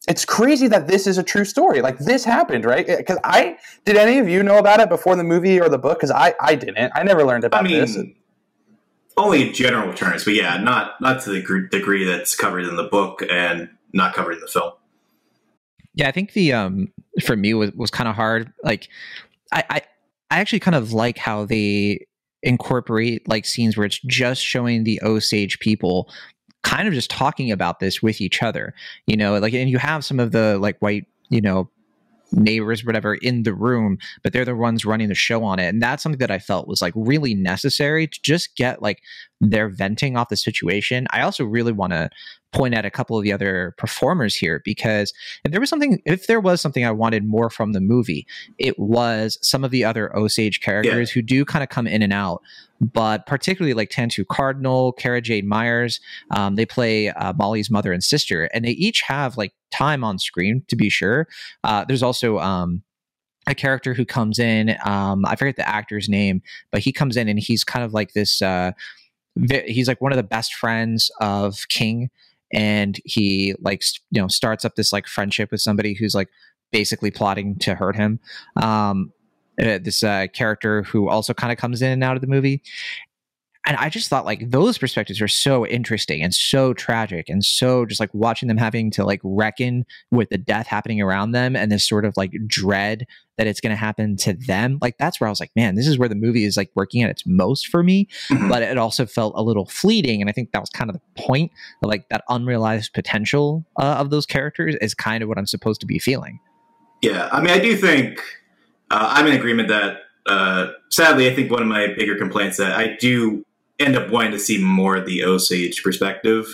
it's crazy that this is a true story. Like this happened, right? Because I did any of you know about it before the movie or the book? Because I I didn't. I never learned about I mean, this. Only general terms, but yeah, not not to the gr- degree that's covered in the book and not covered in the film. Yeah, I think the um for me was was kind of hard. Like I, I I actually kind of like how they incorporate like scenes where it's just showing the Osage people kind of just talking about this with each other. You know, like and you have some of the like white, you know, neighbors whatever in the room but they're the ones running the show on it. And that's something that i felt was like really necessary to just get like their venting off the situation i also really want to point at a couple of the other performers here because if there was something if there was something i wanted more from the movie it was some of the other osage characters who do kind of come in and out but particularly like Tantoo Cardinal, Cara Jade Myers, um, they play uh, Molly's mother and sister, and they each have like time on screen to be sure. Uh, there's also um, a character who comes in. Um, I forget the actor's name, but he comes in and he's kind of like this. Uh, he's like one of the best friends of King, and he like you know starts up this like friendship with somebody who's like basically plotting to hurt him. Um, uh, this uh, character who also kind of comes in and out of the movie. And I just thought like those perspectives are so interesting and so tragic and so just like watching them having to like reckon with the death happening around them and this sort of like dread that it's going to happen to them. Like that's where I was like, man, this is where the movie is like working at its most for me. Mhm. But it also felt a little fleeting, and I think that was kind of the point. Like that unrealized potential uh, of those characters is kind of what I'm supposed to be feeling. Yeah, I mean, I do think uh, I'm in agreement that uh, sadly, I think one of my bigger complaints that I do end up wanting to see more of the Osage perspective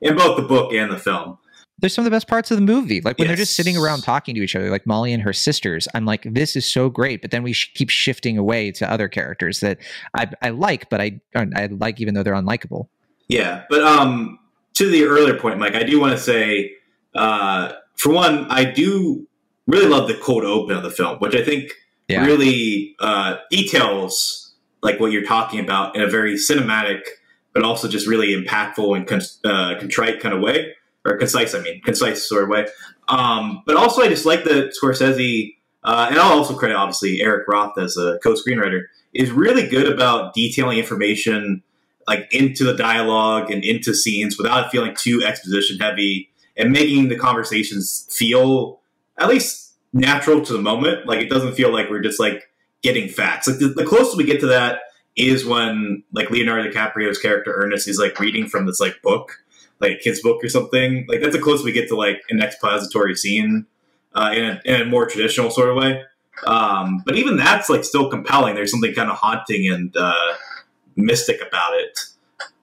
in both the book and the film. There's some of the best parts of the movie, like when they're just sitting around talking to each other, like Molly and her sisters. I'm like, this is so great, but then we sh- keep shifting away to other characters that I, I like, but I I like even though they're unlikable. Yeah, but um, to the earlier point, Mike, I do want to say, uh, for one, I do really love the cold open of the film, which I think Yeah. really uh, details like what you're talking about in a very cinematic, but also just really impactful and con- uh, contrite kind of way, or concise. I mean, concise sort of way. Um, but also, I just like that Scorsese uh, and I'll also credit obviously Eric Roth as a co-screenwriter, is really good about detailing information like into the dialogue and into scenes without feeling too exposition heavy and making the conversations feel at least natural to the moment. Like it doesn't feel like we're just like getting facts. Like the, the closest we get to that is when like Leonardo DiCaprio's character Ernest is like reading from this like book, like kid's book or something. Like that's the closest we get to like an expository scene uh, in, a, in a more traditional sort of way. Um, but even that's like still compelling. There's something kind of haunting and uh, mystic about it.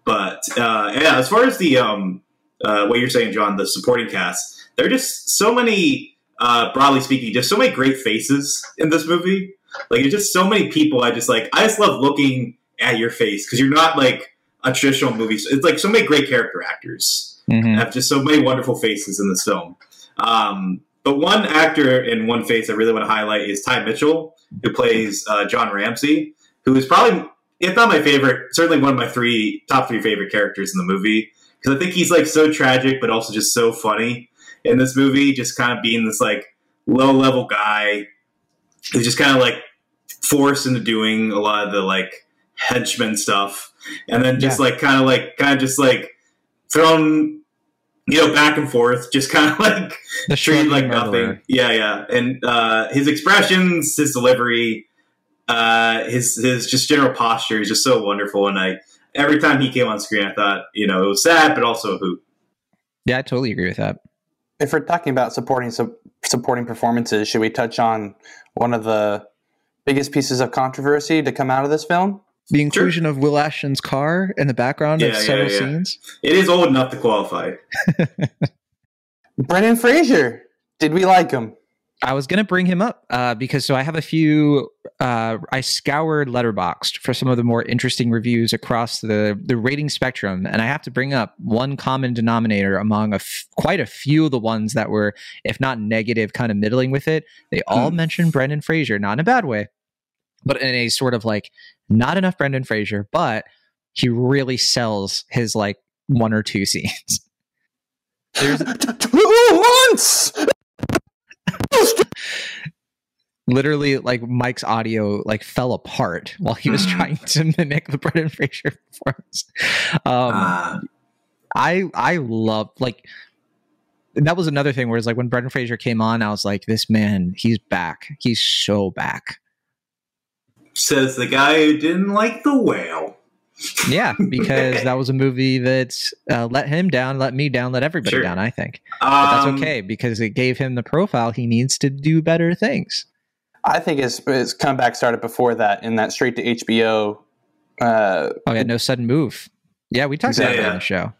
But uh, yeah, as far as the um, uh, what you're saying, Jon, the supporting cast, there are just so many. Uh, broadly speaking, just so many great faces in this movie. Like, it's just so many people. I just like. I just love looking at your face because you're not like a traditional movie. It's like so many great character actors Mhm. have just so many wonderful faces in this film. Um, but one actor in one face I really want to highlight is Ty Mitchell, who plays uh, John Ramsey, who is probably, if not my favorite, certainly one of my three top three favorite characters in the movie. Because I think he's like so tragic, but also just so funny in this movie. Just kind of being this like low level guy who's just kind of like forced into doing a lot of the like henchman stuff, and then just like kind of like kind of just like thrown you know back and forth, just kind of like The treated like murderer. nothing. Yeah, yeah. And uh, his expressions, his delivery, uh, his his just general posture is just so wonderful. And I every time he came on screen, I thought you know it was sad, but also a hoot. Yeah, I totally agree with that. If we're talking about supporting su- supporting performances, should we touch on one of the biggest pieces of controversy to come out of this film? The inclusion of Will Ashton's car in the background Yeah, of several yeah. scenes. It is old enough to qualify. Brendan Fraser. Did we like him? I was gonna bring him up uh, because so I have a few. Uh, I scoured Letterboxd for some of the more interesting reviews across the the rating spectrum, and I have to bring up one common denominator among a f- quite a few of the ones that were, if not negative, kind of middling with it. They all Hmm. mentioned Brendan Fraser, not in a bad way, but in a sort of like not enough Brendan Fraser, but he really sells his like one or two scenes. There's Two months. literally like Mike's audio like fell apart while he was Mhm. trying to mimic the Brendan Fraser performance. Um, Ah, I I love like and that was another thing where it's like when Brendan Fraser came on, I was like, this man, he's back. He's so back. Says the guy who didn't like the whale. Yeah, because that was a movie that uh, let him down, let me down, let everybody Sure. down. I think, but that's Um, okay because it gave him the profile he needs to do better things. I think his, his comeback started before that in that straight to HBO. Uh, Oh yeah, no sudden move. Yeah, we talked about Exactly. that on the show.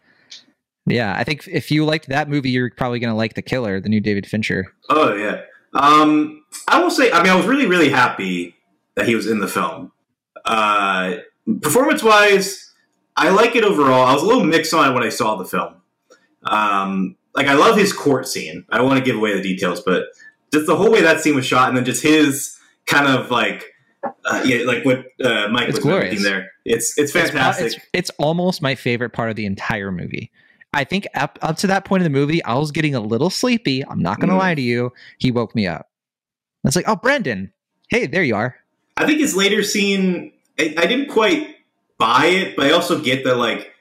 Yeah, I think if you liked that movie, you're probably going to like The Killer, the new David Fincher. Oh yeah. Um, I will say. I mean, I was really, really happy that he was in the film. Uh, performance wise, I like it overall. I was a little mixed on it when I saw the film. Um, like I love his court scene. I don't want to give away the details, but just the whole way that scene was shot, and then just his kind of like, uh, yeah, like what uh, Mike It's was glorious. there. It's it's It's fantastic. It's, it's almost my favorite part of the entire movie. I think up, up to that point in the movie, I was getting a little sleepy. I'm not going to Mm. lie to you. He woke me up. It's like, oh, Brendan. Hey, there you are. I think his later scene, I, I didn't quite buy it, but I also get that like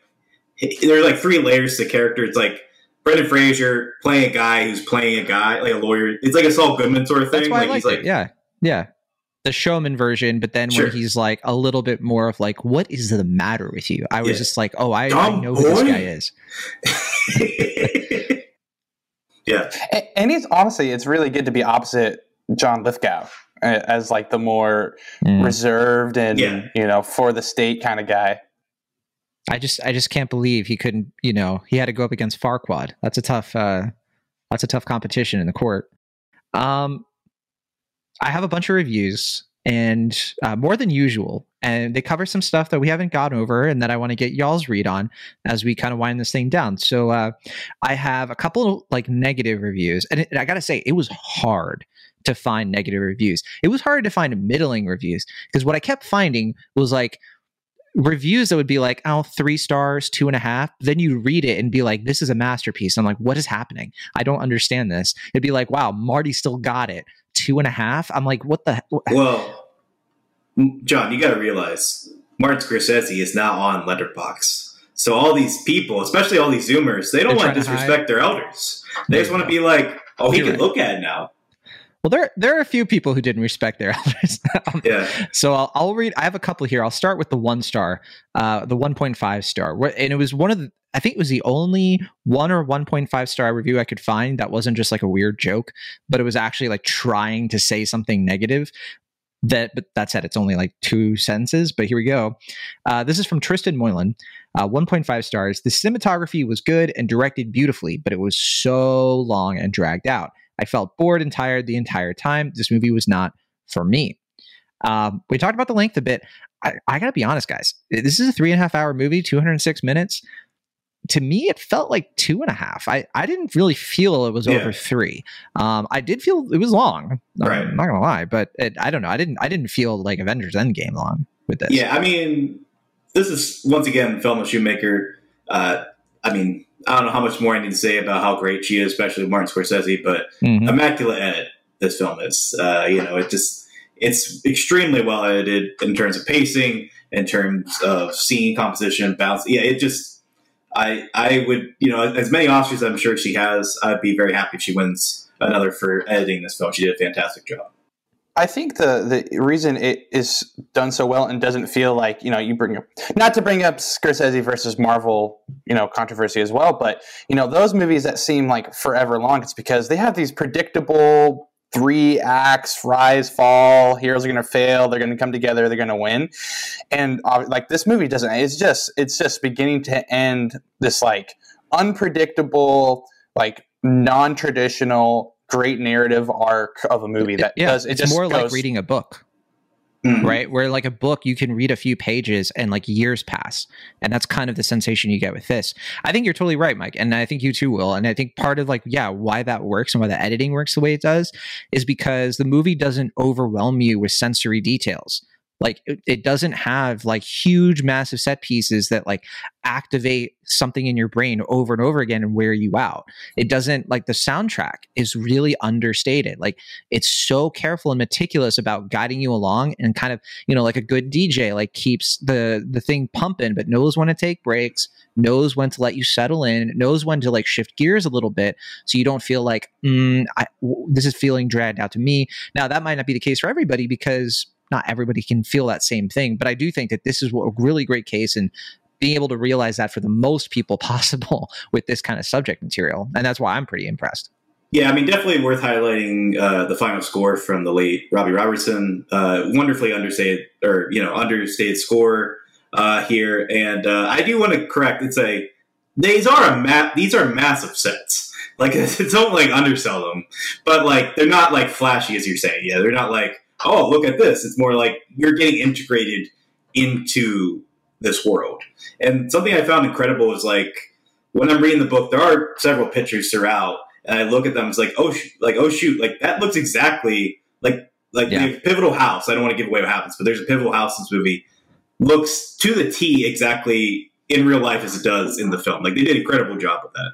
there are like three layers to character. It's like Brendan Fraser playing a guy who's playing a guy, like a lawyer. It's like a Saul Goodman sort of thing. That's why like I he's liked like, it. Yeah. Yeah. The showman version, but then Sure. when he's like a little bit more of like, what is the matter with you? I was Yeah. just like, oh, I, I Dumb know who this guy is. yeah, a- and he's honestly, it's really good to be opposite John Lithgow as like the more Mm. reserved and Yeah. you know for the state kind of guy. I just I just can't believe he couldn't, you know, he had to go up against Farquaad. That's a tough uh that's a tough competition in the court. Um I have a bunch of reviews and uh, more than usual and they cover some stuff that we haven't gone over and that I want to get y'all's read on as we kind of wind this thing down. So uh I have a couple of like negative reviews and it, I got to say it was hard to find negative reviews. It was hard to find middling reviews because what I kept finding was like reviews that would be like, oh, three stars, two and a half. Then you read it and be like, this is a masterpiece. I'm like, what is happening? I don't understand this. It'd be like, wow, Marty still got it. two and a half. I'm like, what the? Well, Jon, you got to realize Martin Scorsese is now on Letterboxd. So all these people, especially all these Zoomers, they don't They're want to disrespect their elders. They just want to be like, "Oh, he You're can right. look at it now." Well, there there are a few people who didn't respect their elders. Um, Yeah, So I'll, I'll read. I have a couple here. I'll start with the one star, uh, the 1.5 star, and it was one of the. I think it was the only one or 1.5 star review I could find that wasn't just like a weird joke, but it was actually like trying to say something negative. That, but that said, it's only like two sentences. But here we go. Uh, this is from Tristan Moylan, uh, 1.5 stars. The cinematography was good and directed beautifully, but it was so long and dragged out. I felt bored and tired the entire time. This movie was not for me. Um, we talked about the length a bit. I, I got to be honest, guys. This is a three and a half hour movie, 206 minutes. To me, it felt like two and a half. I, I didn't really feel it was Yeah. over three. Um, I did feel it was long. Right. I'm not gonna lie, but it, I don't know. I didn't I didn't feel like Avengers Endgame long with this. yeah. I mean, this is once again Thelma Schoonmaker. Uh, I mean, I don't know how much more I need to say about how great she is, especially Martin Scorsese, but Mhm. immaculate edit this film is. Uh, you know, it just it's extremely well edited in terms of pacing, in terms of scene composition, balance. Yeah, it just. I I would you know as many Oscars I'm sure she has. I'd be very happy if she wins another for editing this film. She did a fantastic job. I think the the reason it is done so well and doesn't feel like you know you bring up not to bring up Scorsese versus Marvel you know controversy as well, but you know those movies that seem like forever long, it's because they have these predictable three acts rise fall heroes are going to fail they're going to come together they're going to win. And uh, like this movie doesn't it's just it's just beginning to end this like unpredictable like non-traditional great narrative arc of a movie that yeah, does it it's just more like reading a book. Mhm. right? Where like a book, you can read a few pages and like years pass. And that's kind of the sensation you get with this. I think you're totally right, Mike. And I think you too will. And I think part of like, yeah, why that works and why the editing works the way it does is because the movie doesn't overwhelm you with sensory details. Like it, it doesn't have like huge, massive set pieces that like activate something in your brain over and over again and wear you out. It doesn't like the soundtrack is really understated. Like it's so careful and meticulous about guiding you along and kind of you know like a good dj like keeps the the thing pumping but knows when to take breaks knows when to let you settle in knows when to like shift gears a little bit so you don't feel like mm, I, w- this is feeling dragged out to me now that might not be the case for everybody because not everybody can feel that same thing but i do think that this is a really great case and being able to realize that for the most people possible with this kind of subject material and that's why i'm pretty impressed Yeah, I mean, definitely worth highlighting uh, the final score from the late Robbie Robertson. Uh, wonderfully understated, or you know, understated score uh, here. And uh, I do want to correct and say these are a ma- these are massive sets. Like, don't like undersell them, but like they're not like flashy as you're saying. Yeah, they're not like oh look at this. It's more like you're getting integrated into this world. And something I found incredible is like when I'm reading the book, there are several pictures throughout and I look at them, it's like, oh, sh- like oh shoot, like that looks exactly like like Yeah. the pivotal house. I don't want to give away what happens, but there's a pivotal house in this movie. Looks to the T exactly in real life as it does in the film. Like they did an incredible job with that.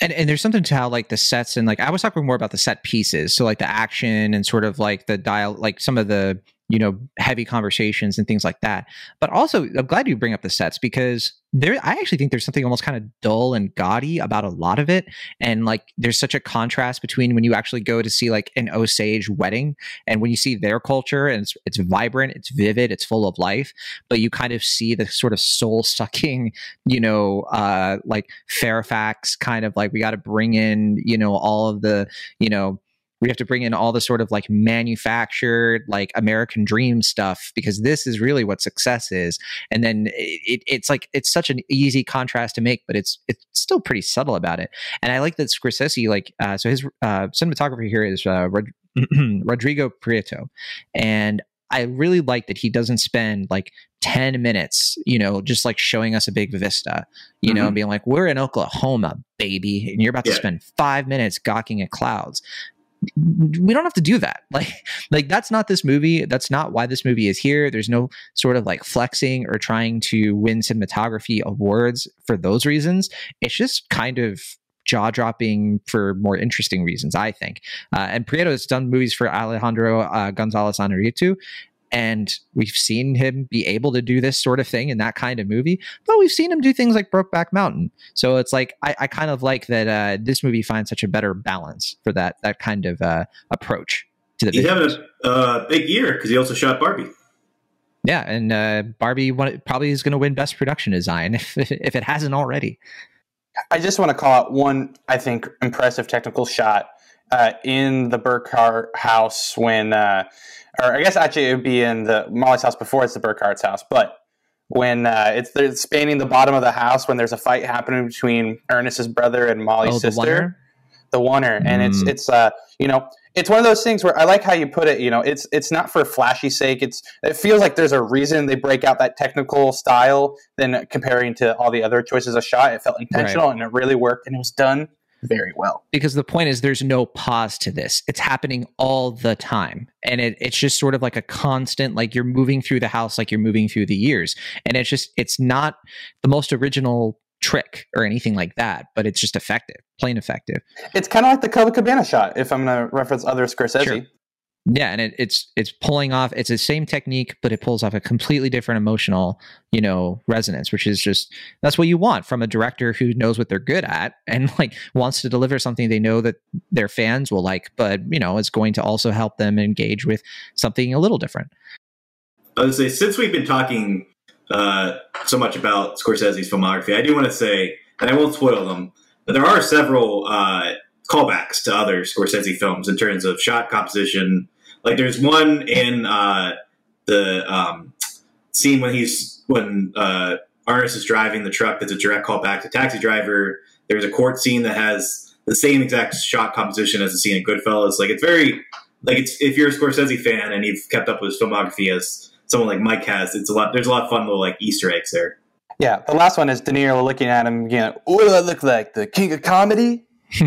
And and there's something to how like the sets and like I was talking more about the set pieces, so like the action and sort of like the dial, like some of the you know heavy conversations and things like that. But also, I'm glad you bring up the sets because there, I actually think there's something almost kind of dull and gaudy about a lot of it, and like there's such a contrast between when you actually go to see like an Osage wedding and when you see their culture and it's it's vibrant, it's vivid, it's full of life, but you kind of see the sort of soul sucking you know, uh, like Fairfax kind of like we got to bring in, you know, all of the, you know, we have to bring in all the sort of like manufactured, like American dream stuff because this is really what success is. And then it, it's like it's such an easy contrast to make, but it's it's still pretty subtle about it. And I like that Scorsese, like, uh, so his uh, cinematographer here is uh, Rod- Rodrigo Prieto, and I really like that he doesn't spend like 10 minutes, you know, just like showing us a big vista, you know, Mhm. and being like, we're in Oklahoma, baby. And you're about to spend five minutes gawking at clouds. We don't have to do that. Like, like that's not this movie. That's not why this movie is here. There's no sort of like flexing or trying to win cinematography awards for those reasons. It's just kind of jaw dropping for more interesting reasons, I think. Uh, and Prieto has done movies for Alejandro uh, Gonzalez Inarritu, and we've seen him be able to do this sort of thing in that kind of movie, but we've seen him do things like Brokeback Mountain. So it's like I, I kind of like that uh, this movie finds such a better balance for that that kind of uh, approach to the. He's having a uh, big year because he also shot Barbie. Yeah, and uh, Barbie won, probably is going to win Best Production Design if if it hasn't already. I just want to call out one, I think, impressive technical shot uh, in the Burkhart house when, uh, or I guess actually it would be in the Molly's house before it's the Burkhart's house, but when uh, it's they're spanning the bottom of the house when there's a fight happening between Ernest's brother and Molly's Oh, sister, the oner, and it's Mm. it's uh you know it's one of those things where I like how you put it. You know, it's it's not for flashy sake. It's it feels like there's a reason they break out that technical style than comparing to all the other choices of shot. It felt intentional and it really worked, and it was done very well. because the point is there's no pause to this it's happening all the time and it, it's just sort of like a constant like you're moving through the house like you're moving through the years and it's just it's not the most original trick or anything like that but it's just effective plain effective It's kind of like the Copacabana shot, if I'm going to reference other Scorsese. Sure. Yeah and it, it's it's pulling off it's the same technique but it pulls off a completely different emotional you know resonance which is just that's what you want from a director who knows what they're good at and like wants to deliver something they know that their fans will like but you know it's going to also help them engage with something a little different I would say since we've been talking uh, so much about Scorsese's filmography, I do want to say, and I won't spoil them, but there are several uh, callbacks to other Scorsese films in terms of shot composition. Like there's one in uh, the um, scene when he's when uh, Ernest is driving the truck. That's a direct call back to Taxi Driver. There's a court scene that has the same exact shot composition as the scene in Goodfellas. Like it's very like it's if you're a Scorsese fan and you've kept up with his filmography as someone like Mike has, it's a lot. There's a lot of fun little like Easter eggs there. Yeah, the last one is De Niro looking at him again. What do I look like? The king of comedy?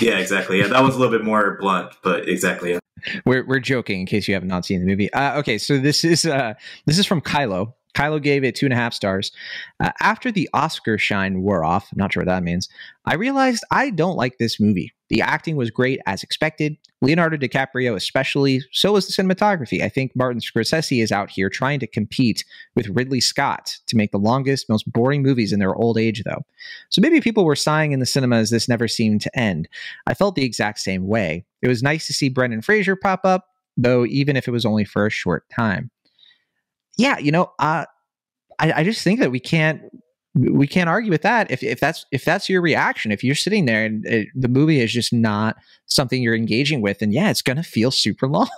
Yeah, exactly. Yeah, that was a little bit more blunt, but exactly. Yeah. We're, we're joking in case you have not seen the movie. Uh, okay so this is uh this is from kylo kylo gave it two and a half stars. Uh, after the oscar shine wore off i'm not sure what that means i realized i don't like this movie. The acting was great as expected. Leonardo dicaprio especially so was the cinematography. I think martin scorsese is out here trying to compete with ridley scott to make the longest most boring movies in their old age though. So maybe people were sighing in the cinema as this never seemed to end. I felt the exact same way. It was nice to see Brendan Fraser pop up, though, even if it was only for a short time. Yeah, you know, uh, I, I just think that we can't we can't argue with that. If if that's if that's your reaction, if you're sitting there and it, the movie is just not something you're engaging with, and yeah, it's going to feel super long.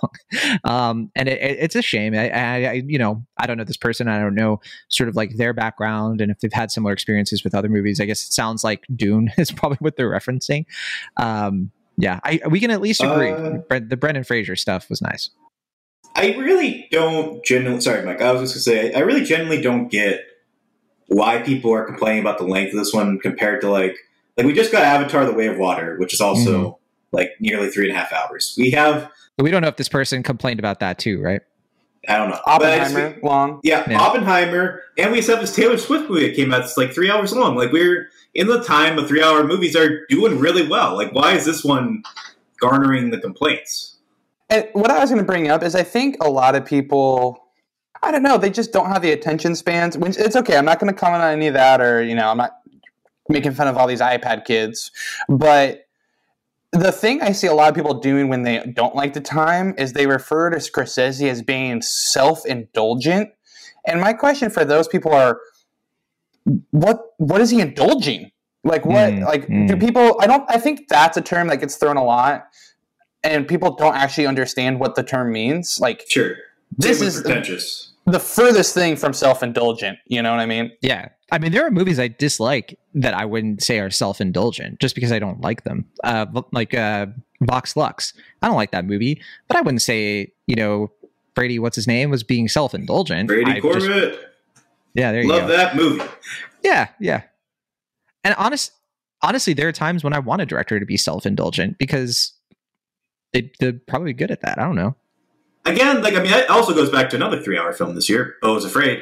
um, and it, it, it's a shame. I, I, I, you know, I don't know this person. I don't know sort of like their background and if they've had similar experiences with other movies. I guess it sounds like Dune is probably what they're referencing. Um, yeah, I, we can at least agree. Uh, the Brendan Fraser stuff was nice. I really don't genuinely. Sorry, Mike. I was just gonna say I really genuinely don't get why people are complaining about the length of this one compared to like like we just got Avatar: The Way of Water, which is also mm-hmm. like nearly three and a half hours. We have But we don't know if this person complained about that too, right? I don't know But I just- Oppenheimer, long. Yeah, Yeah. Oppenheimer, and we just have this Taylor Swift movie that came out. It's like three hours long. Like we're in the time of three-hour movies are doing really well. Like why is this one garnering the complaints? And what I was going to bring up is I think a lot of people, I don't know, they just don't have the attention spans. Which it's okay. I'm not going to comment on any of that, or you know, I'm not making fun of all these iPad kids. But the thing I see a lot of people doing when they don't like the time is they refer to Scorsese as being self-indulgent. And my question for those people are, what what is he indulging? Like what? Mm, like do mm. people? I don't. I think that's a term that gets thrown a lot and people don't actually understand what the term means. Like Sure, this is the, pretentious. the furthest thing from self-indulgent. You know what I mean? Yeah. I mean, there are movies I dislike that I wouldn't say are self indulgent just because I don't like them. Uh, like uh, Vox Lux. I don't like that movie, but I wouldn't say, you know, Brady, what's his name, was being self indulgent. Brady Corbet, yeah, there you love go. Love that movie. Yeah, yeah. And honest, honestly, there are times when I want a director to be self indulgent because they, they're probably good at that. I don't know. Again, like I mean, that also goes back to another three-hour film this year. Beau was afraid.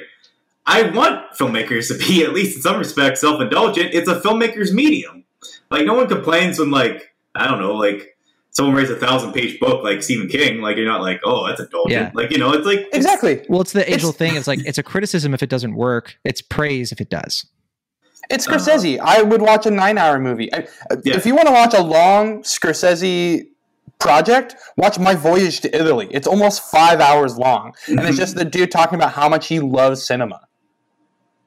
I want filmmakers to be at least in some respects self-indulgent. It's a filmmaker's medium. Like no one complains when like I don't know, like someone writes a thousand page book like Stephen King. Like you're not like, oh, that's indulgent. Yeah. Like you know, it's like it's- Exactly. Well, it's the It's- age-old thing. It's like it's a criticism if it doesn't work. It's praise if it does. It's uh, Scorsese. I would watch a nine-hour movie. I, Yeah. If you want to watch a long Scorsese project, watch My Voyage to Italy. It's almost five hours long, and it's Mhm. just the dude talking about how much he loves cinema.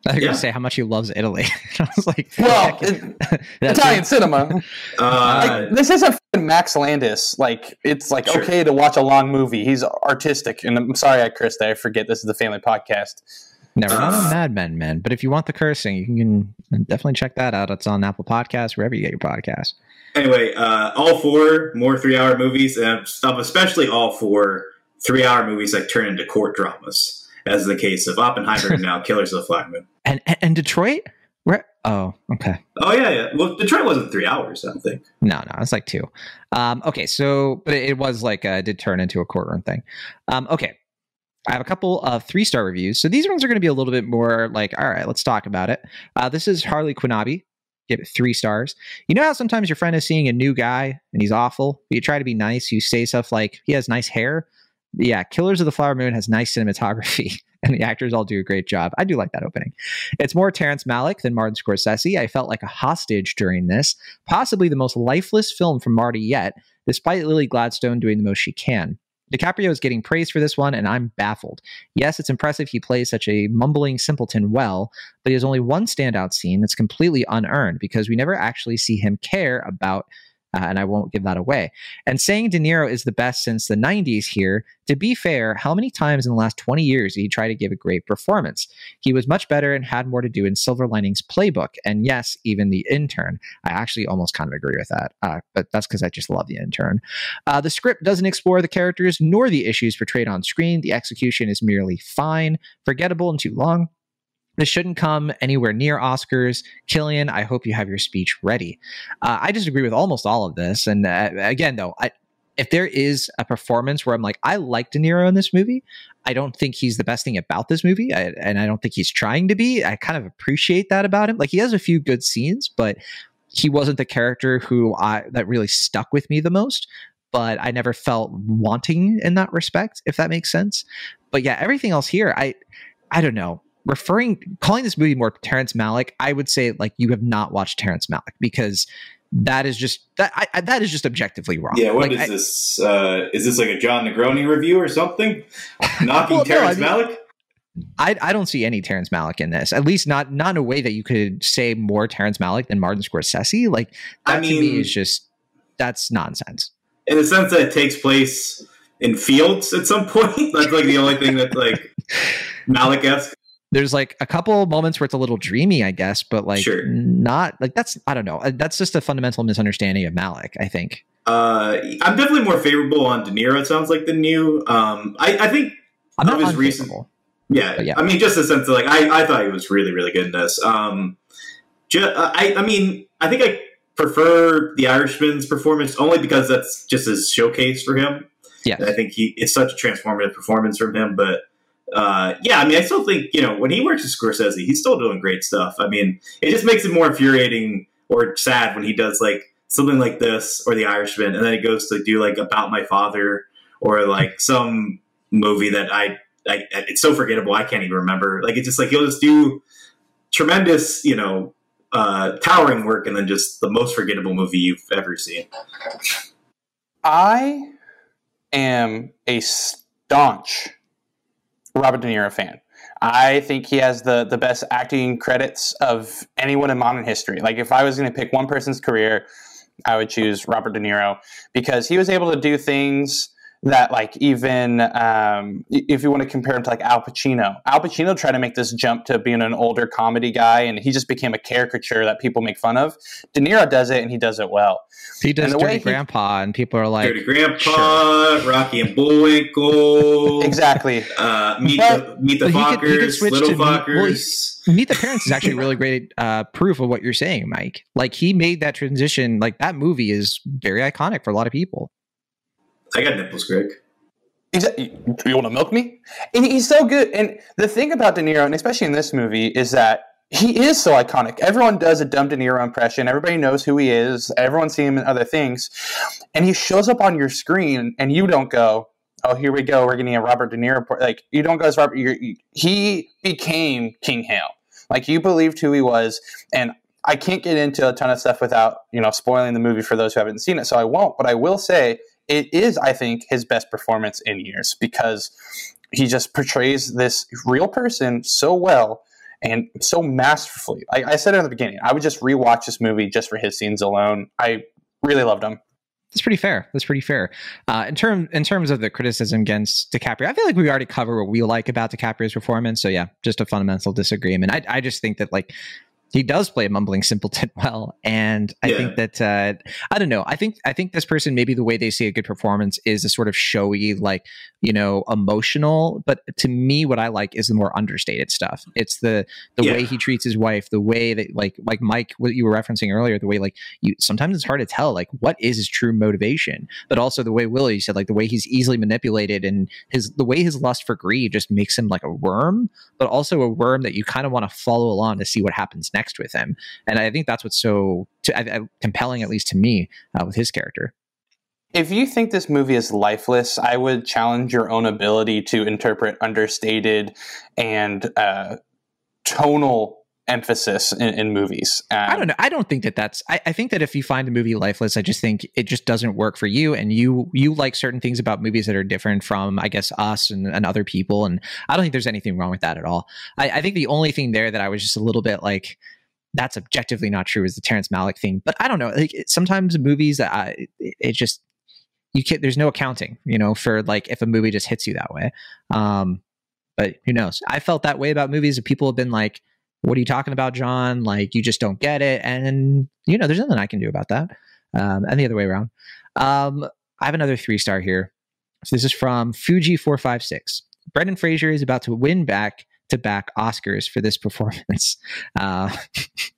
I was Yeah. going to say how much he loves Italy. I was like, Well, it, that's Italian it. cinema. uh, Like, this isn't fucking Max Landis. Like it's like Sure. okay to watch a long movie. He's artistic, and I'm sorry, I cursed. I forget this is the family podcast. Never not Uh. on Mad Men, man. But if you want the cursing, you can definitely check that out. It's on Apple Podcasts, wherever you get your podcasts. Anyway, uh, all four more three hour movies, and I'm especially all for three hour movies that turn into court dramas, as the case of Oppenheimer and now Killers of the Flower Moon. And and, Detroit, where? Oh, okay. Oh yeah, yeah. Well, Detroit wasn't three hours, I don't think. No, no, it's like two. Um, okay, so but it, it was like uh, it did turn into a courtroom thing. Um, okay, I have a couple of three star reviews. So these ones are going to be a little bit more like, all right, let's talk about it. Uh, this is Harley Quinabi. Give it three stars. You know how sometimes your friend is seeing a new guy and he's awful, but you try to be nice. You say stuff like he has nice hair. Yeah, Killers of the Flower Moon has nice cinematography, and the actors all do a great job. I do like that opening. It's more Terrence Malick than Martin Scorsese. I felt like a hostage during this possibly the most lifeless film from Marty yet, despite Lily Gladstone doing the most she can. DiCaprio is getting praise for this one, and I'm baffled. Yes, it's impressive he plays such a mumbling simpleton well, but he has only one standout scene that's completely unearned because we never actually see him care about, uh, and I won't give that away. And saying De Niro is the best since the 90s here, to be fair, how many times in the last 20 years did he try to give a great performance? He was much better and had more to do in Silver Linings Playbook, and yes, even The Intern. I actually almost kind of agree with that, uh, but that's because I just love The Intern. Uh, the script doesn't explore the characters nor the issues portrayed on screen. The execution is merely fine, forgettable, and too long. This shouldn't come anywhere near Oscars. Cillian, I hope you have your speech ready. Uh, I disagree with almost all of this. And uh, again, though, I, if there is a performance where I'm like, I like De Niro in this movie, I don't think he's the best thing about this movie, I, and I don't think he's trying to be. I kind of appreciate that about him. Like he has a few good scenes, but he wasn't the character who I that really stuck with me the most. But I never felt wanting in that respect, if that makes sense. But yeah, everything else here, I I don't know. Referring calling this movie more Terrence Malick, I would say like you have not watched Terrence Malick because that is just that I, I, that is just objectively wrong. Yeah, what Like, is I- this? Uh, is this like a Jon Negroni review or something? Knocking Well, no, Terrence I mean- Malick? I, I don't see any Terrence Malick in this. At least not not in a way that you could say more Terrence Malick than Martin Scorsese. Like that I to me mean- is just that's nonsense. In the sense that it takes place in fields at some point. That's like the only thing that's like Malick esque. There's like a couple moments where it's a little dreamy, I guess, but like Sure. not like that's I don't know. Uh, That's just a fundamental misunderstanding of Malick, I think. Uh, I'm definitely more favorable on De Niro. It sounds like than you. Um, I, I think I'm Of not his recent- Yeah, yeah. I mean, just the sense of like, I, I thought he was really, really good in this. Um, ju- I, I mean, I think I prefer the Irishman's performance only because that's just his showcase for him. Yeah, I think he it's such a transformative performance from him. But uh, yeah, I mean, I still think you know when he works with Scorsese, he's still doing great stuff. I mean, it just makes it more infuriating or sad when he does like something like this or The Irishman, and then he goes to do like About My Father or like some movie that I, I it's so forgettable I can't even remember. Like it's just like he'll just do tremendous, you know. Uh, towering work and then just the most forgettable movie you've ever seen. I am a staunch Robert De Niro fan. I think he has the the best acting credits of anyone in modern history. Like if I was going to pick one person's career, I would choose Robert De Niro because he was able to do things that like even um, if you want to compare him to like Al Pacino, Al Pacino tried to make this jump to being an older comedy guy, and he just became a caricature that people make fun of. De Niro does it, and he does it well. He does And the way Dirty he- Grandpa, and people are like, Dirty Grandpa, Rocky and Bullwinkle, Exactly. Uh, meet But- the meet the but he could- he could Fockers, Little to meet- well, Fockers. Meet the Parents is actually really great uh, proof of what you're saying, Mike. Like he made that transition. Like that movie is very iconic for a lot of people. I got nipples, Greg. You want to milk me? And he's so good. And the thing about De Niro, and especially in this movie, is that he is so iconic. Everyone does a dumb De Niro impression. Everybody knows who he is. Everyone's seen him in other things, and he shows up on your screen, and you don't go, "Oh, here we go. We're getting a Robert De Niro." Like you don't go as Robert. You, he became King Hale. Like you believed who he was, and I can't get into a ton of stuff without you know spoiling the movie for those who haven't seen it. So I won't. But I will say it is, I think, his best performance in years because he just portrays this real person so well and so masterfully. I, I said it in the beginning. I would just rewatch this movie just for his scenes alone. I really loved him. That's pretty fair. That's pretty fair. Uh, in term in terms of the criticism against DiCaprio, I feel like we already covered what we like about DiCaprio's performance. So yeah, just a fundamental disagreement. I I just think that like he does play a mumbling simpleton well and i yeah. think that uh, i don't know i think i think this person maybe the way they see a good performance is a sort of showy like you know emotional but to me what i like is the more understated stuff it's the the yeah. way he treats his wife the way that like like mike what you were referencing earlier the way like you sometimes it's hard to tell like what is his true motivation but also the way willie said like the way he's easily manipulated and his the way his lust for greed just makes him like a worm but also a worm that you kind of want to follow along to see what happens next with him. And I think that's what's so compelling, at least to me, uh, with his character. If you think this movie is lifeless, I would challenge your own ability to interpret understated and uh, tonal emphasis in, in movies. Um, I don't know. I don't think that that's. I, I, think that if you find a movie lifeless, I just think it just doesn't work for you, and you you like certain things about movies that are different from, I guess, us and, and other people, and I don't think there's anything wrong with that at all. I, I think the only thing there that I was just a little bit like. That's objectively not true is the Terrence Malick thing, but I don't know. Like sometimes movies, I, it, it just you can't. There's no accounting, you know, for like if a movie just hits you that way. Um, but who knows? I felt that way about movies. That people have been like, what are you talking about, Jon? Like, you just don't get it. And, you know, there's nothing I can do about that. Um, and the other way around. Um, I have another three star here. So this is from Fuji456. Brendan Fraser is about to win back to back Oscars for this performance. Uh,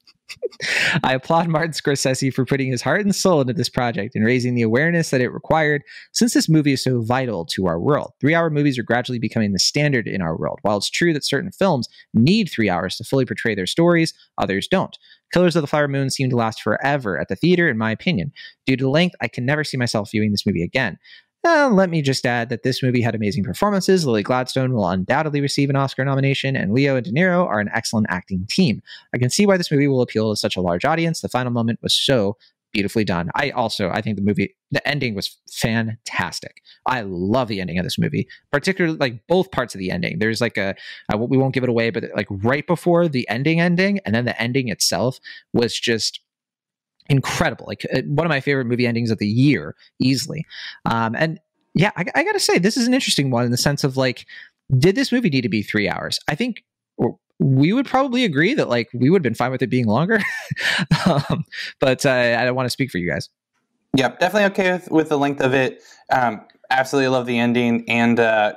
I applaud Martin Scorsese for putting his heart and soul into this project and raising the awareness that it required since this movie is so vital to our world. Three hour movies are gradually becoming the standard in our world. While it's true that certain films need three hours to fully portray their stories, others don't. Killers of the Flower Moon seem to last forever at the theater, in my opinion. Due to length, I can never see myself viewing this movie again. Uh, let me just add that this movie had amazing performances. Lily Gladstone will undoubtedly receive an Oscar nomination, and Leo and De Niro are an excellent acting team. I can see why this movie will appeal to such a large audience. The final moment was so beautifully done. I also I think the movie the ending was fantastic. I love the ending of this movie, particularly like both parts of the ending. There's like a we won't give it away, but like right before the ending ending, and then the ending itself was just incredible. Like uh, one of my favorite movie endings of the year, easily. Um, and yeah, I, I got to say, this is an interesting one in the sense of like, did this movie need to be three hours? I think we would probably agree that like we would have been fine with it being longer. um, but uh, I don't want to speak for you guys. Yep, definitely okay with, with the length of it. Um, absolutely love the ending, and uh,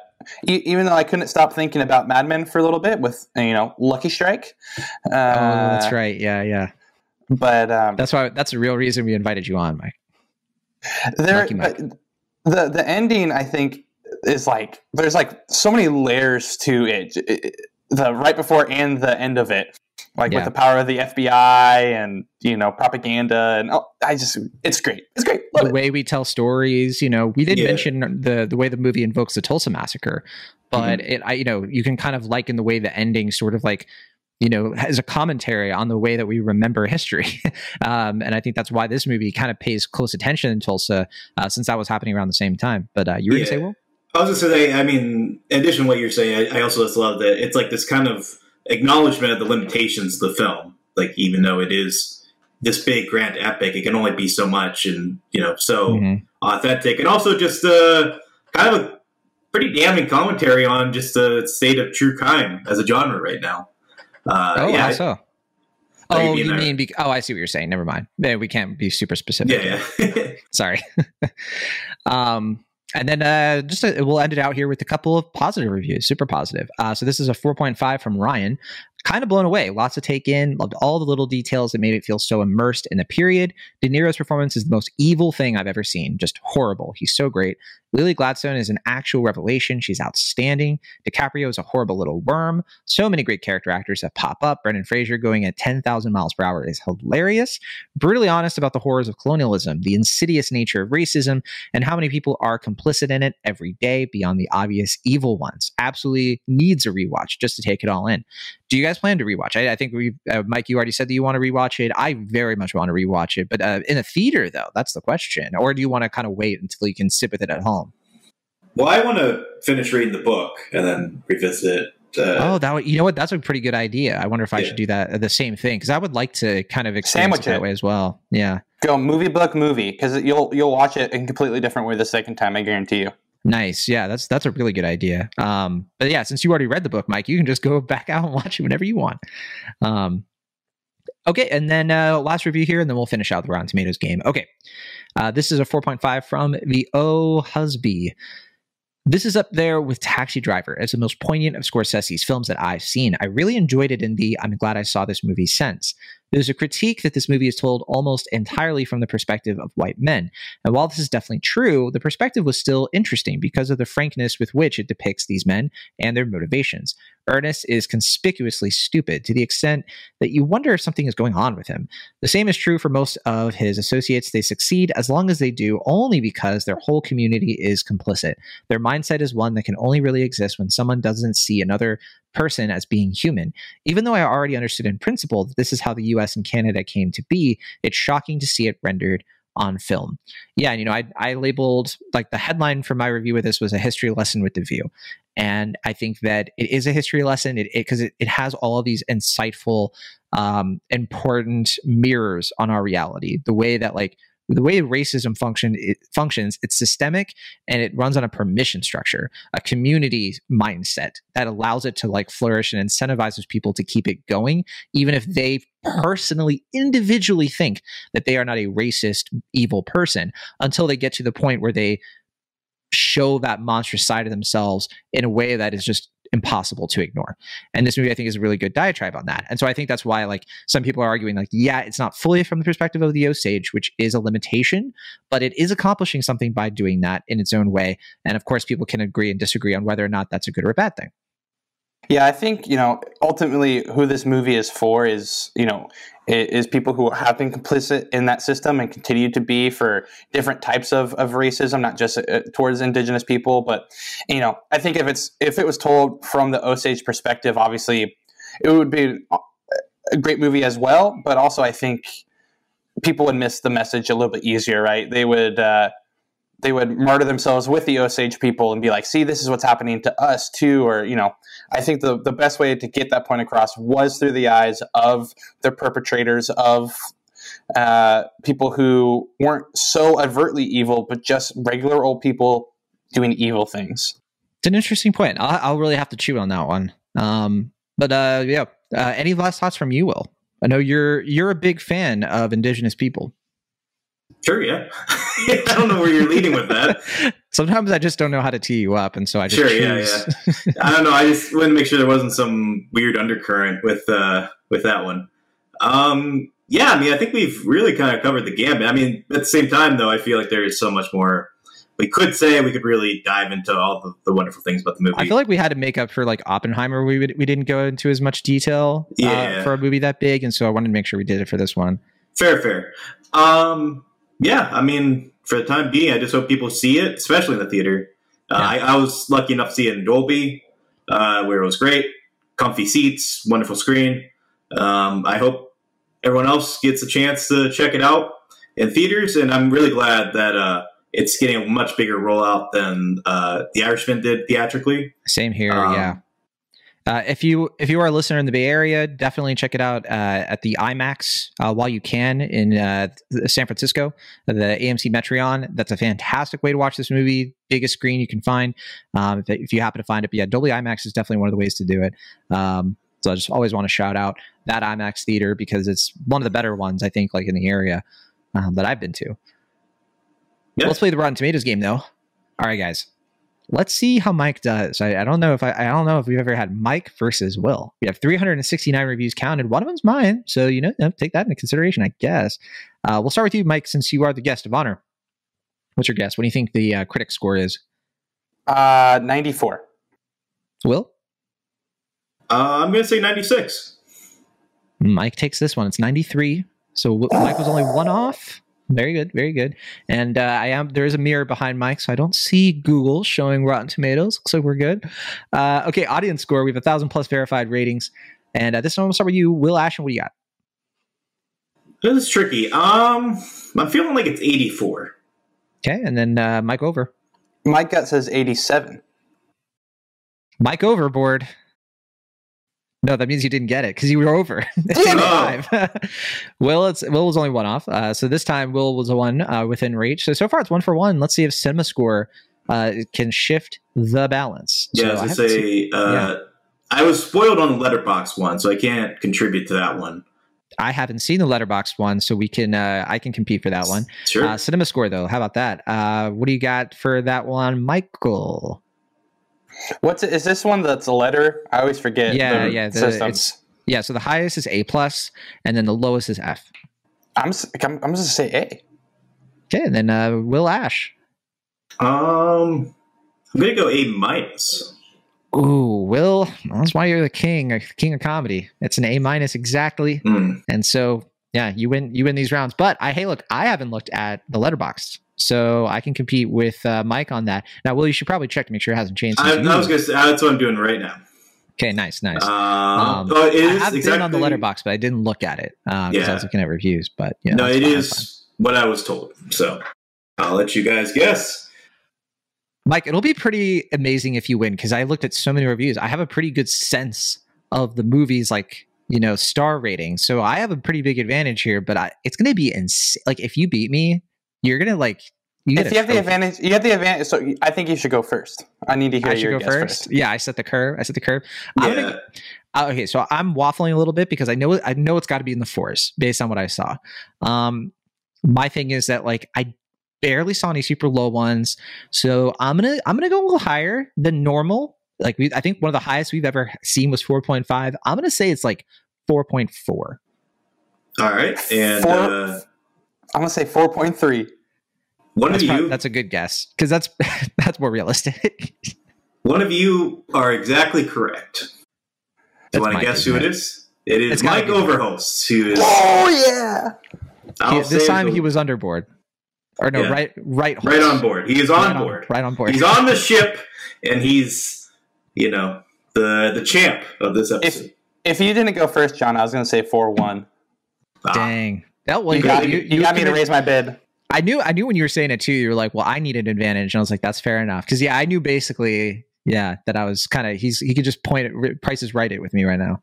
e- even though I couldn't stop thinking about Mad Men for a little bit with you know Lucky Strike. Uh, oh, that's right. Yeah, yeah. But um, that's why that's the real reason we invited you on, Mike. There, Mike. the the ending, I think, is like there's like so many layers to it. it the right before and the end of it, like yeah. with the power of the FBI and you know propaganda, and oh, I just it's great. It's great. Love the it. way we tell stories, you know, we didn't yeah. mention the the way the movie invokes the Tulsa massacre, but mm-hmm. it, I, you know, you can kind of liken the way the ending sort of like you know, as a commentary on the way that we remember history. um, and I think that's why this movie kind of pays close attention in Tulsa, uh, since that was happening around the same time. But uh, you were yeah. going to say, Will? I was going to say, I mean, in addition to what you're saying, I, I also just love that it's like this kind of acknowledgement of the limitations of the film. Like, even though it is this big grand epic, it can only be so much and, you know, so mm-hmm. authentic. And also just uh, kind of a pretty damning commentary on just the state of true crime as a genre right now. Uh, oh, yeah, how so? Oh, you mean? Be- oh, I see what you're saying. Never mind. We can't be super specific. Yeah, yeah. Sorry. um, and then uh, just a, we'll end it out here with a couple of positive reviews, super positive. Uh, so this is a 4.5 from Ryan. Kind of blown away. Lots to take in. Loved all the little details that made it feel so immersed in the period. De Niro's performance is the most evil thing I've ever seen. Just horrible. He's so great. Lily Gladstone is an actual revelation. She's outstanding. DiCaprio is a horrible little worm. So many great character actors that pop up. Brendan Fraser going at 10,000 miles per hour is hilarious. Brutally honest about the horrors of colonialism, the insidious nature of racism, and how many people are complicit in it every day beyond the obvious evil ones. Absolutely needs a rewatch just to take it all in. Do you guys plan to rewatch? I, I think we, uh, Mike, you already said that you want to rewatch it. I very much want to rewatch it, but uh, in a theater though, that's the question. Or do you want to kind of wait until you can sit with it at home? Well, I want to finish reading the book and then revisit it. Uh, oh, that would, you know what? That's a pretty good idea. I wonder if I yeah. should do that the same thing because I would like to kind of experience it that way as well. Yeah, go movie book movie because you'll you'll watch it in a completely different way the second time. I guarantee you. Nice. Yeah, that's that's a really good idea. Um, but yeah, since you already read the book, Mike, you can just go back out and watch it whenever you want. Um, okay, and then uh, last review here, and then we'll finish out the Rotten Tomatoes game. Okay, uh, this is a 4.5 from the O Husby. This is up there with Taxi Driver as the most poignant of Scorsese's films that I've seen. I really enjoyed it in the I'm glad I saw this movie sense. There's a critique that this movie is told almost entirely from the perspective of white men. And while this is definitely true, the perspective was still interesting because of the frankness with which it depicts these men and their motivations. Ernest is conspicuously stupid to the extent that you wonder if something is going on with him. The same is true for most of his associates. They succeed as long as they do only because their whole community is complicit. Their mindset is one that can only really exist when someone doesn't see another person as being human. Even though I already understood in principle that this is how the US and Canada came to be, it's shocking to see it rendered on film. Yeah, and you know, I I labeled like the headline for my review of this was a history lesson with the view. And I think that it is a history lesson it because it, it, it, has all of these insightful, um, important mirrors on our reality. The way that like the way racism function it functions it's systemic and it runs on a permission structure a community mindset that allows it to like flourish and incentivizes people to keep it going even if they personally individually think that they are not a racist evil person until they get to the point where they show that monstrous side of themselves in a way that is just impossible to ignore. And this movie, I think, is a really good diatribe on that. And so I think that's why, like, some people are arguing, like, yeah, it's not fully from the perspective of the Osage, which is a limitation, but it is accomplishing something by doing that in its own way. And of course, people can agree and disagree on whether or not that's a good or a bad thing. Yeah, I think you know ultimately who this movie is for is you know is people who have been complicit in that system and continue to be for different types of, of racism, not just uh, towards indigenous people. But you know, I think if it's if it was told from the Osage perspective, obviously it would be a great movie as well. But also, I think people would miss the message a little bit easier, right? They would. Uh, they would martyr themselves with the Osage people and be like, see, this is what's happening to us too. Or, you know, I think the, the best way to get that point across was through the eyes of the perpetrators, of uh, people who weren't so overtly evil, but just regular old people doing evil things. It's an interesting point. I'll, I'll really have to chew on that one. Um, but uh, yeah, uh, any last thoughts from you, Will? I know you're you're a big fan of Indigenous people. Sure, yeah. I don't know where you're leading with that. Sometimes I just don't know how to tee you up, and so I just sure, choose. yeah, yeah. I don't know. I just wanted to make sure there wasn't some weird undercurrent with uh, with that one. Um, yeah, I mean, I think we've really kind of covered the gambit. I mean, at the same time, though, I feel like there is so much more we could say. We could really dive into all the, the wonderful things about the movie. I feel like we had to make up for like Oppenheimer. We would, we didn't go into as much detail uh, yeah. for a movie that big, and so I wanted to make sure we did it for this one. Fair, fair. Um, yeah, I mean, for the time being, I just hope people see it, especially in the theater. Uh, yeah. I, I, was lucky enough to see it in Dolby, uh, where it was great, comfy seats, wonderful screen. Um, I hope everyone else gets a chance to check it out in theaters, and I'm really glad that uh, it's getting a much bigger rollout than uh, The Irishman did theatrically. Same here, um, yeah. Uh, if you if you are a listener in the Bay Area, definitely check it out uh, at the IMAX uh, while you can in uh, San Francisco, the AMC Metreon. That's a fantastic way to watch this movie. Biggest screen you can find. Um, if, if, you happen to find it, but yeah, Dolby IMAX is definitely one of the ways to do it. Um, so I just always want to shout out that IMAX theater because it's one of the better ones I think, like in the area um, that I've been to. Yeah. Let's play the Rotten Tomatoes game though. All right, guys. Let's see how Mike does. I, I don't know if I, I don't know if we've ever had Mike versus Will. We have 369 reviews counted. One of them's mine, so you know, take that into consideration, I guess. Uh, we'll start with you, Mike, since you are the guest of honor. What's your guess? What do you think the uh, critic score is? Uh, 94. Will? Uh, I'm going to say 96. Mike takes this one. It's 93. So Mike was only one off. Very good, very good. And uh, I am there is a mirror behind Mike, so I don't see Google showing Rotten Tomatoes. Looks like we're good. Uh, okay, audience score. We have a thousand plus verified ratings, and uh, this one we'll start with you, Will Ashton. What do you got? This is tricky. Um, I'm feeling like it's 84. Okay, and then uh, Mike over. Mike gut says 87. Mike overboard. No, that means you didn't get it because you were over. It. 85. Will, it's Will was only one off. Uh, so this time Will was the one uh, within reach. So so far it's one for one. Let's see if Cinema Score uh, can shift the balance. Yeah, I as I seen- say, uh, I was spoiled on the Letterboxd one, so I can't contribute to that one. I haven't seen the Letterboxd one, so we can uh, I can compete for that one. Sure. Uh, cinema score though, how about that? Uh, what do you got for that one, Michael? What's it? Is this one that's a letter? I always forget. Yeah, the yeah, the- systems. it's- Yeah, so the highest is A plus, and then the lowest is F. I'm, s- I'm, I'm just gonna say A. Okay, and then uh, Will Ash. um, I'm going to go A minus. Ooh, Will, that's why you're the king, uh, king of comedy. It's an A minus exactly, Hmm. and so yeah, you win. You win these rounds. But I hey, look, I haven't looked at the Letterboxd, so I can compete with uh, Mike on that. Now, Will, you should probably check to make sure it hasn't changed. I, I was going to say, that's what I'm doing right now. okay, nice, nice. Um, Um, I have exactly, been on the Letterboxd, but I didn't look at it because I Yeah. was looking at reviews. But yeah, no, it fine, is what I was told. So I'll let you guys guess. Mike. It'll be pretty amazing if you win because I looked at so many reviews. I have a pretty good sense of the movies, like you know, star rating. So I have a pretty big advantage here. But I, it's going to be insane. Like if you beat me, you're gonna like. You If you have the advantage, you have the advantage. So I think you should go first. I need to hear I should your go first. first. Yeah, I set the curve. I set the curve. I'm gonna, uh, okay, so I'm waffling a little bit because I know I know it's got to be in the fours based on what I saw. Um, my thing is that like I barely saw any super low ones, so I'm gonna I'm gonna go a little higher than normal. Like we, I think one of the highest we've ever seen was 4.5. I'm gonna say it's like 4.4. All right. And Four- uh, I'm gonna say 4.3. one That's, of prob- you, that's a good guess because that's that's more realistic. one of you are exactly correct. Do you want to guess who isn't it it? is? It is It's gotta Mike be Overhulse, who is. Oh yeah. He- this time the- he was underboard, or no, Yeah. right, right, right on board. He is on right board. right on board. He's on the ship, and he's, you know, the the champ of this episode. If you didn't go first, Jon, I was gonna say 4-1. Ah, Dang. Oh, well, You you, got, you, you, got me to raise my bid. I knew I knew when you were saying it too. You were like, "Well, I need an advantage," and I was like, "That's fair enough." Because yeah, I knew basically, yeah, that I was kind of he's he could just point at prices right it with me right now.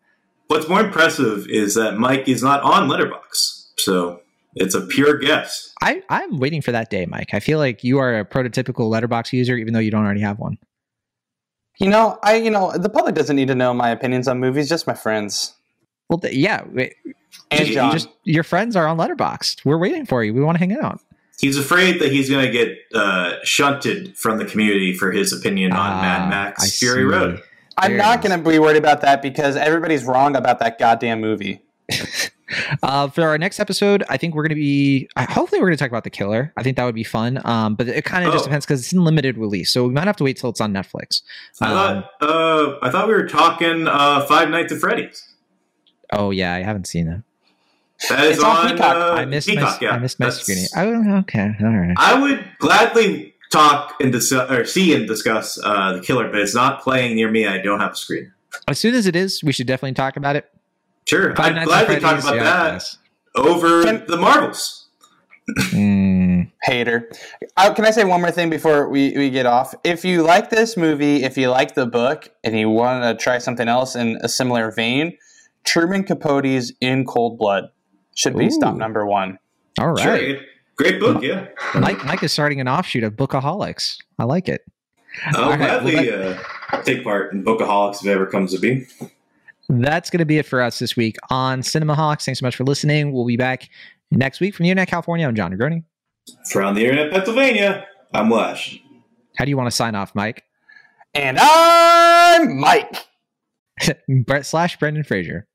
What's more impressive is that Mike is not on Letterboxd, so it's a pure guess. I I'm waiting for that day, Mike. I feel like you are a prototypical Letterboxd user, even though you don't already have one. You know, I you know the public doesn't need to know my opinions on movies. Just my friends Well, th- yeah, wait, and You Jon. just your friends are on Letterboxd. We're waiting for you. We want to hang out. He's afraid that he's going to get uh, shunted from the community for his opinion on Ah, Mad I Max Fury see. Road. I'm There not it is. going to be worried about that because everybody's wrong about that goddamn movie. Uh, for our next episode, I think we're going to be. Hopefully, we're going to talk about the killer. I think that would be fun. Um, but it kind of just Oh. depends because it's in limited release, so we might have to wait till it's on Netflix. I Um, thought uh, I thought we were talking uh, Five Nights at Freddy's. Oh yeah, I haven't seen it. That is It's on on, Peacock. uh, I missed Peacock. my. yeah. I missed my That's- screening. Oh, okay, all right. I would gladly talk and discuss or see and discuss uh, the killer, but it's not playing near me. I don't have a screen. As soon as it is, we should definitely talk about it. Sure, Five I'd Nights at gladly talk about yeah, that yes. over Can- the Marvels. Mm, Hater. Uh, can I say one more thing before we, we get off? If you like this movie, if you like the book, and you want to try something else in a similar vein, Truman Capote's In Cold Blood should be Ooh. stop number one. All right. Sure, great book. Yeah, Mike, Mike is starting an offshoot of Bookaholics. I like it. I'll All right, gladly uh, take part in Bookaholics if it ever comes to be. That's going to be it for us this week on Cinemaholics. Thanks so much for listening. We'll be back next week from the Internet California. I'm Jon Negroni. From the internet, Pennsylvania, I'm Lash. How do you want to sign off, Mike? And I'm Mike. Brett slash Brendan Fraser.